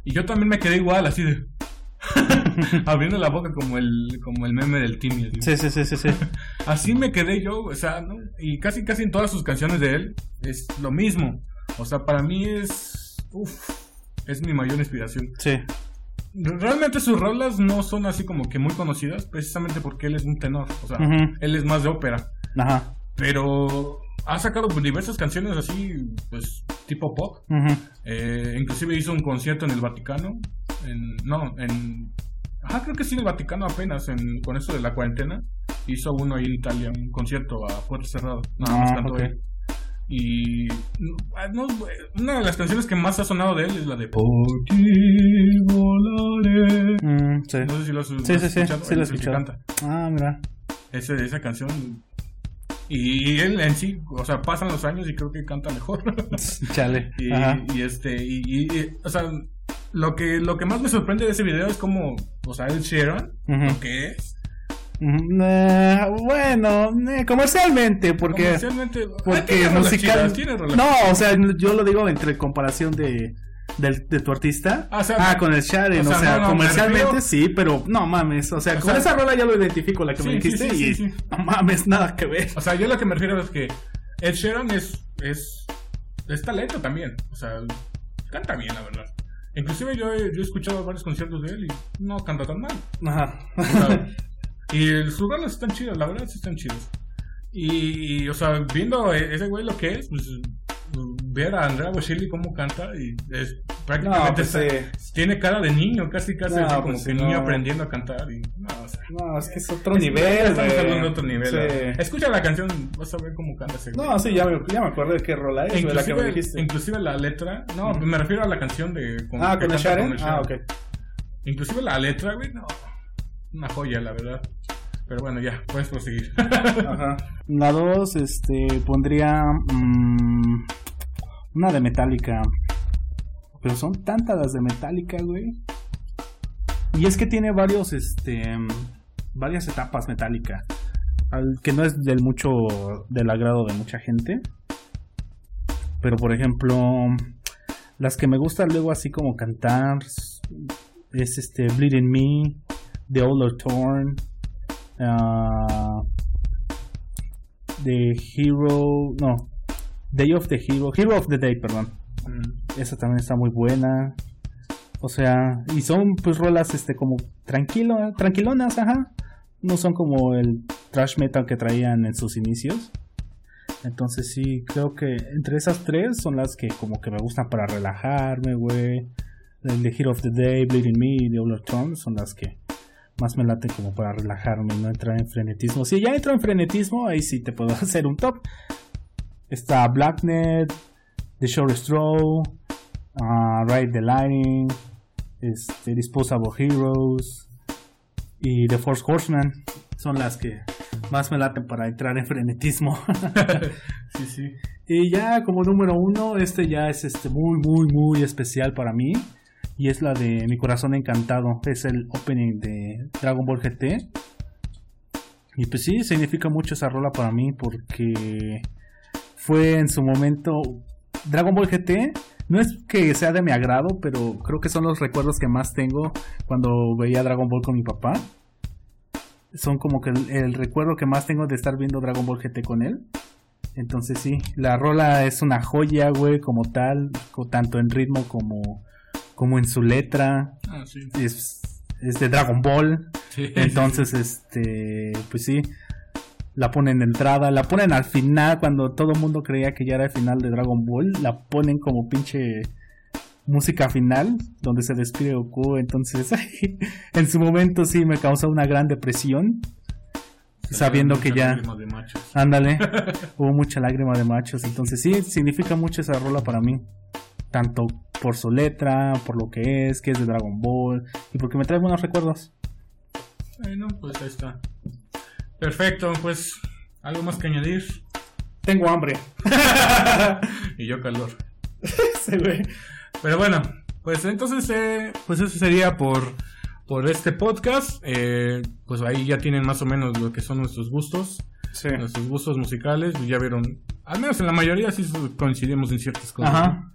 Speaker 2: Y yo también me quedé igual, así de... abriendo la boca como el, como el meme del Timmy.
Speaker 1: Sí, sí, sí, sí, sí.
Speaker 2: Así me quedé yo, o sea, ¿no? Y casi, casi en todas sus canciones de él es lo mismo. O sea, para mí es... Uf, es mi mayor inspiración.
Speaker 1: Sí.
Speaker 2: Realmente sus rolas no son así como que muy conocidas, precisamente porque él es un tenor, o sea, él es más de ópera,
Speaker 1: Ajá.
Speaker 2: pero ha sacado diversas canciones así, pues, tipo pop,
Speaker 1: Ujú.
Speaker 2: Eh, inclusive hizo un concierto en el Vaticano, en, no, en, ajá, creo que sí en el Vaticano apenas, en, con eso de la cuarentena, hizo uno ahí en Italia, un concierto a puerta cerrada, nada más
Speaker 1: Ah,
Speaker 2: cantó
Speaker 1: ok.
Speaker 2: él. Y no, una de las canciones que más ha sonado de él es la de Por ti volaré.
Speaker 1: Mm, sí.
Speaker 2: No sé si lo has,
Speaker 1: Sí, sí, sí,
Speaker 2: escuchado.
Speaker 1: sí lo he escuchado.
Speaker 2: canta.
Speaker 1: Ah, mira.
Speaker 2: Ese, esa canción. Y él en sí, o sea, pasan los años y creo que canta mejor.
Speaker 1: Chale.
Speaker 2: y, este, y, o sea, lo que, lo que más me sorprende de ese video es como, o sea, el Sheeran,
Speaker 1: Ujú.
Speaker 2: lo que es.
Speaker 1: Bueno, eh, comercialmente, porque.
Speaker 2: Comercialmente, ah,
Speaker 1: Porque musical.
Speaker 2: chidas,
Speaker 1: No, o sea, yo lo digo entre comparación de. Del- de tu artista.
Speaker 2: Ah, o sea,
Speaker 1: ah, con el Sharon,
Speaker 2: o
Speaker 1: o
Speaker 2: sea, no, no,
Speaker 1: comercialmente sí, pero no mames, o sea,
Speaker 2: O
Speaker 1: con
Speaker 2: sea-
Speaker 1: esa rola ya lo identifico, la que me
Speaker 2: Sí,
Speaker 1: dijiste,
Speaker 2: sí,
Speaker 1: y
Speaker 2: sí,
Speaker 1: no mames, nada que ver.
Speaker 2: O sea, yo lo que me refiero es que Ed Sheeran es, es, es talento también. O sea, canta bien, la verdad. Inclusive yo he, yo he escuchado varios conciertos de él y no canta tan mal.
Speaker 1: Ajá.
Speaker 2: Y sus rolas están chidas, la verdad sí están chidas. Y, y, o sea, viendo e- ese güey lo que es, pues ver a Andrea Bocelli cómo canta y es prácticamente
Speaker 1: No, pues,
Speaker 2: está-
Speaker 1: sí.
Speaker 2: tiene cara de niño, casi casi
Speaker 1: No,
Speaker 2: así como
Speaker 1: pues,
Speaker 2: que niño aprendiendo a cantar y no, o sea,
Speaker 1: No, es que es otro
Speaker 2: es-
Speaker 1: nivel,
Speaker 2: estamos hablando de otro nivel.
Speaker 1: Sí.
Speaker 2: Escucha la canción, vas a ver cómo canta ese.
Speaker 1: No, sí, ya me, ya me acuerdo de qué rola es,
Speaker 2: E
Speaker 1: de la que me
Speaker 2: inclusive,
Speaker 1: dijiste.
Speaker 2: inclusive la letra, no,
Speaker 1: Ujú.
Speaker 2: me refiero a la canción de
Speaker 1: ah, con el
Speaker 2: canta
Speaker 1: Sharon.
Speaker 2: el
Speaker 1: Ah, ok.
Speaker 2: Inclusive la letra, güey, no. Una joya, la verdad. Pero bueno, ya, puedes proseguir.
Speaker 1: Ajá. La dos, este, pondría mm, una de Metallica. Pero son tantas las de Metallica, güey. Y es que tiene varios, este, varias etapas Metallica. Al- que no es del mucho, del agrado de mucha gente. Pero por ejemplo, las que me gustan luego así como cantar es este Bleeding Me, The Old Are Torn, ah, The Hero, no, Day of the Hero, Hero of the Day, perdón. Esa también está muy buena. O sea, y son pues rolas este como tranquilo, tranquilonas, ajá. No son como el thrash metal que traían en sus inicios. Entonces sí, creo que entre esas tres son las que como que me gustan para relajarme, güey. De Hero of the Day, Bleeding Me y The son las que más me laten como para relajarme no entrar en frenetismo. Si ya entro en frenetismo, ahí sí te puedo hacer un top. Está Blacknet, The Short Straw, ah, Ride the Lightning, este, Disposable Heroes y The Force Horseman. Son las que más me laten para entrar en frenetismo.
Speaker 2: sí, sí.
Speaker 1: Y ya como número uno, este ya es este muy, muy, muy especial para mí. Y es la de Mi Corazón Encantado. Es el opening de Dragon Ball GT. Y pues sí, significa mucho esa rola para mí porque fue en su momento Dragon Ball GT. No es que sea de mi agrado, pero creo que son los recuerdos que más tengo cuando veía Dragon Ball con mi papá. Son como que el, recuerdo que más tengo de estar viendo Dragon Ball GT con él. Entonces sí, la rola es una joya, güey, como tal, tanto en ritmo como, como en su letra.
Speaker 2: Ah, sí.
Speaker 1: Es, es de Dragon Ball.
Speaker 2: Sí.
Speaker 1: Entonces, este, pues sí, la ponen de entrada, la ponen al final cuando todo el mundo creía que ya era el final de Dragon Ball, la ponen como pinche música final donde se despide Goku, entonces en su momento sí me causó una gran depresión sabiendo que ya
Speaker 2: De machos.
Speaker 1: ándale, hubo mucha lágrima de machos, entonces sí significa mucho esa rola para mí, tanto por su letra, por lo que es, que es de Dragon Ball y porque me trae buenos recuerdos.
Speaker 2: Bueno, pues ahí está. Perfecto, pues algo más que añadir.
Speaker 1: Tengo hambre.
Speaker 2: y yo calor.
Speaker 1: Se ve.
Speaker 2: Pero bueno, pues entonces, eh, pues eso sería por, por este podcast. Eh, pues ahí ya tienen más o menos lo que son nuestros gustos.
Speaker 1: Sí.
Speaker 2: Nuestros gustos musicales. Ya vieron, al menos en la mayoría sí coincidimos en ciertas cosas.
Speaker 1: Ajá.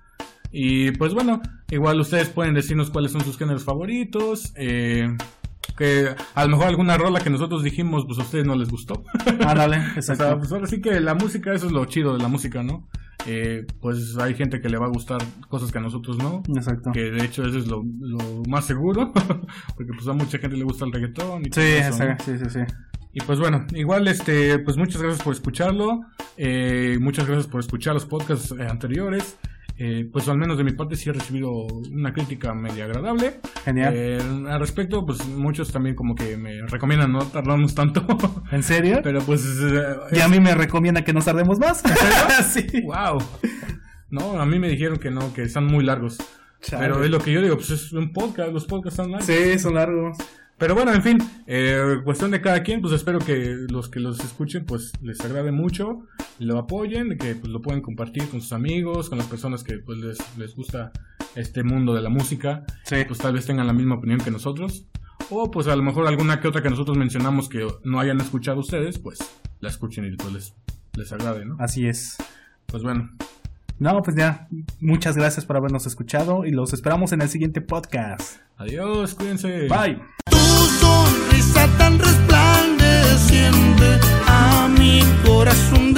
Speaker 2: Y pues bueno, igual ustedes pueden decirnos cuáles son sus géneros favoritos. Eh, que a lo mejor alguna rola que nosotros dijimos, pues a ustedes no les gustó. O sea,
Speaker 1: exacto.
Speaker 2: pues ahora sí que la música, eso es lo chido de la música, ¿no? Eh, pues hay gente que le va a gustar cosas que a nosotros no.
Speaker 1: Exacto.
Speaker 2: Que de hecho eso es lo, lo más seguro. porque pues a mucha gente le gusta el reggaetón y
Speaker 1: Sí,
Speaker 2: todo eso,
Speaker 1: sí, sí, sí.
Speaker 2: Y pues bueno, igual este, pues muchas gracias por escucharlo. Eh, muchas gracias por escuchar los podcasts eh, anteriores. Eh, pues al menos de mi parte sí he recibido una crítica media agradable.
Speaker 1: Genial.
Speaker 2: Eh, al respecto, pues muchos también como que me recomiendan no tardarnos tanto.
Speaker 1: ¿En serio?
Speaker 2: Pero pues... eh,
Speaker 1: Y a mí me recomienda que nos tardemos más. sí.
Speaker 2: Wow. No, a mí me dijeron que no, que están muy largos.
Speaker 1: Chale.
Speaker 2: Pero es lo que yo digo, pues es un podcast, los podcasts están largos.
Speaker 1: Sí, son largos.
Speaker 2: Pero bueno, en fin, eh, cuestión de cada quien, pues espero que los que los escuchen, pues les agrade mucho, lo apoyen, que pues lo pueden compartir con sus amigos, con las personas que pues les, les gusta este mundo de la música,
Speaker 1: Sí.
Speaker 2: pues tal vez tengan la misma opinión que nosotros. O pues a lo mejor alguna que otra que nosotros mencionamos que no hayan escuchado ustedes, pues la escuchen y pues les, les agrade, ¿no?
Speaker 1: Así es.
Speaker 2: Pues bueno,
Speaker 1: No, pues ya. Muchas gracias por habernos escuchado y los esperamos en el siguiente podcast.
Speaker 2: adiós, cuídense.
Speaker 1: Bye.
Speaker 3: Tu sonrisa tan resplandeciente a mi corazón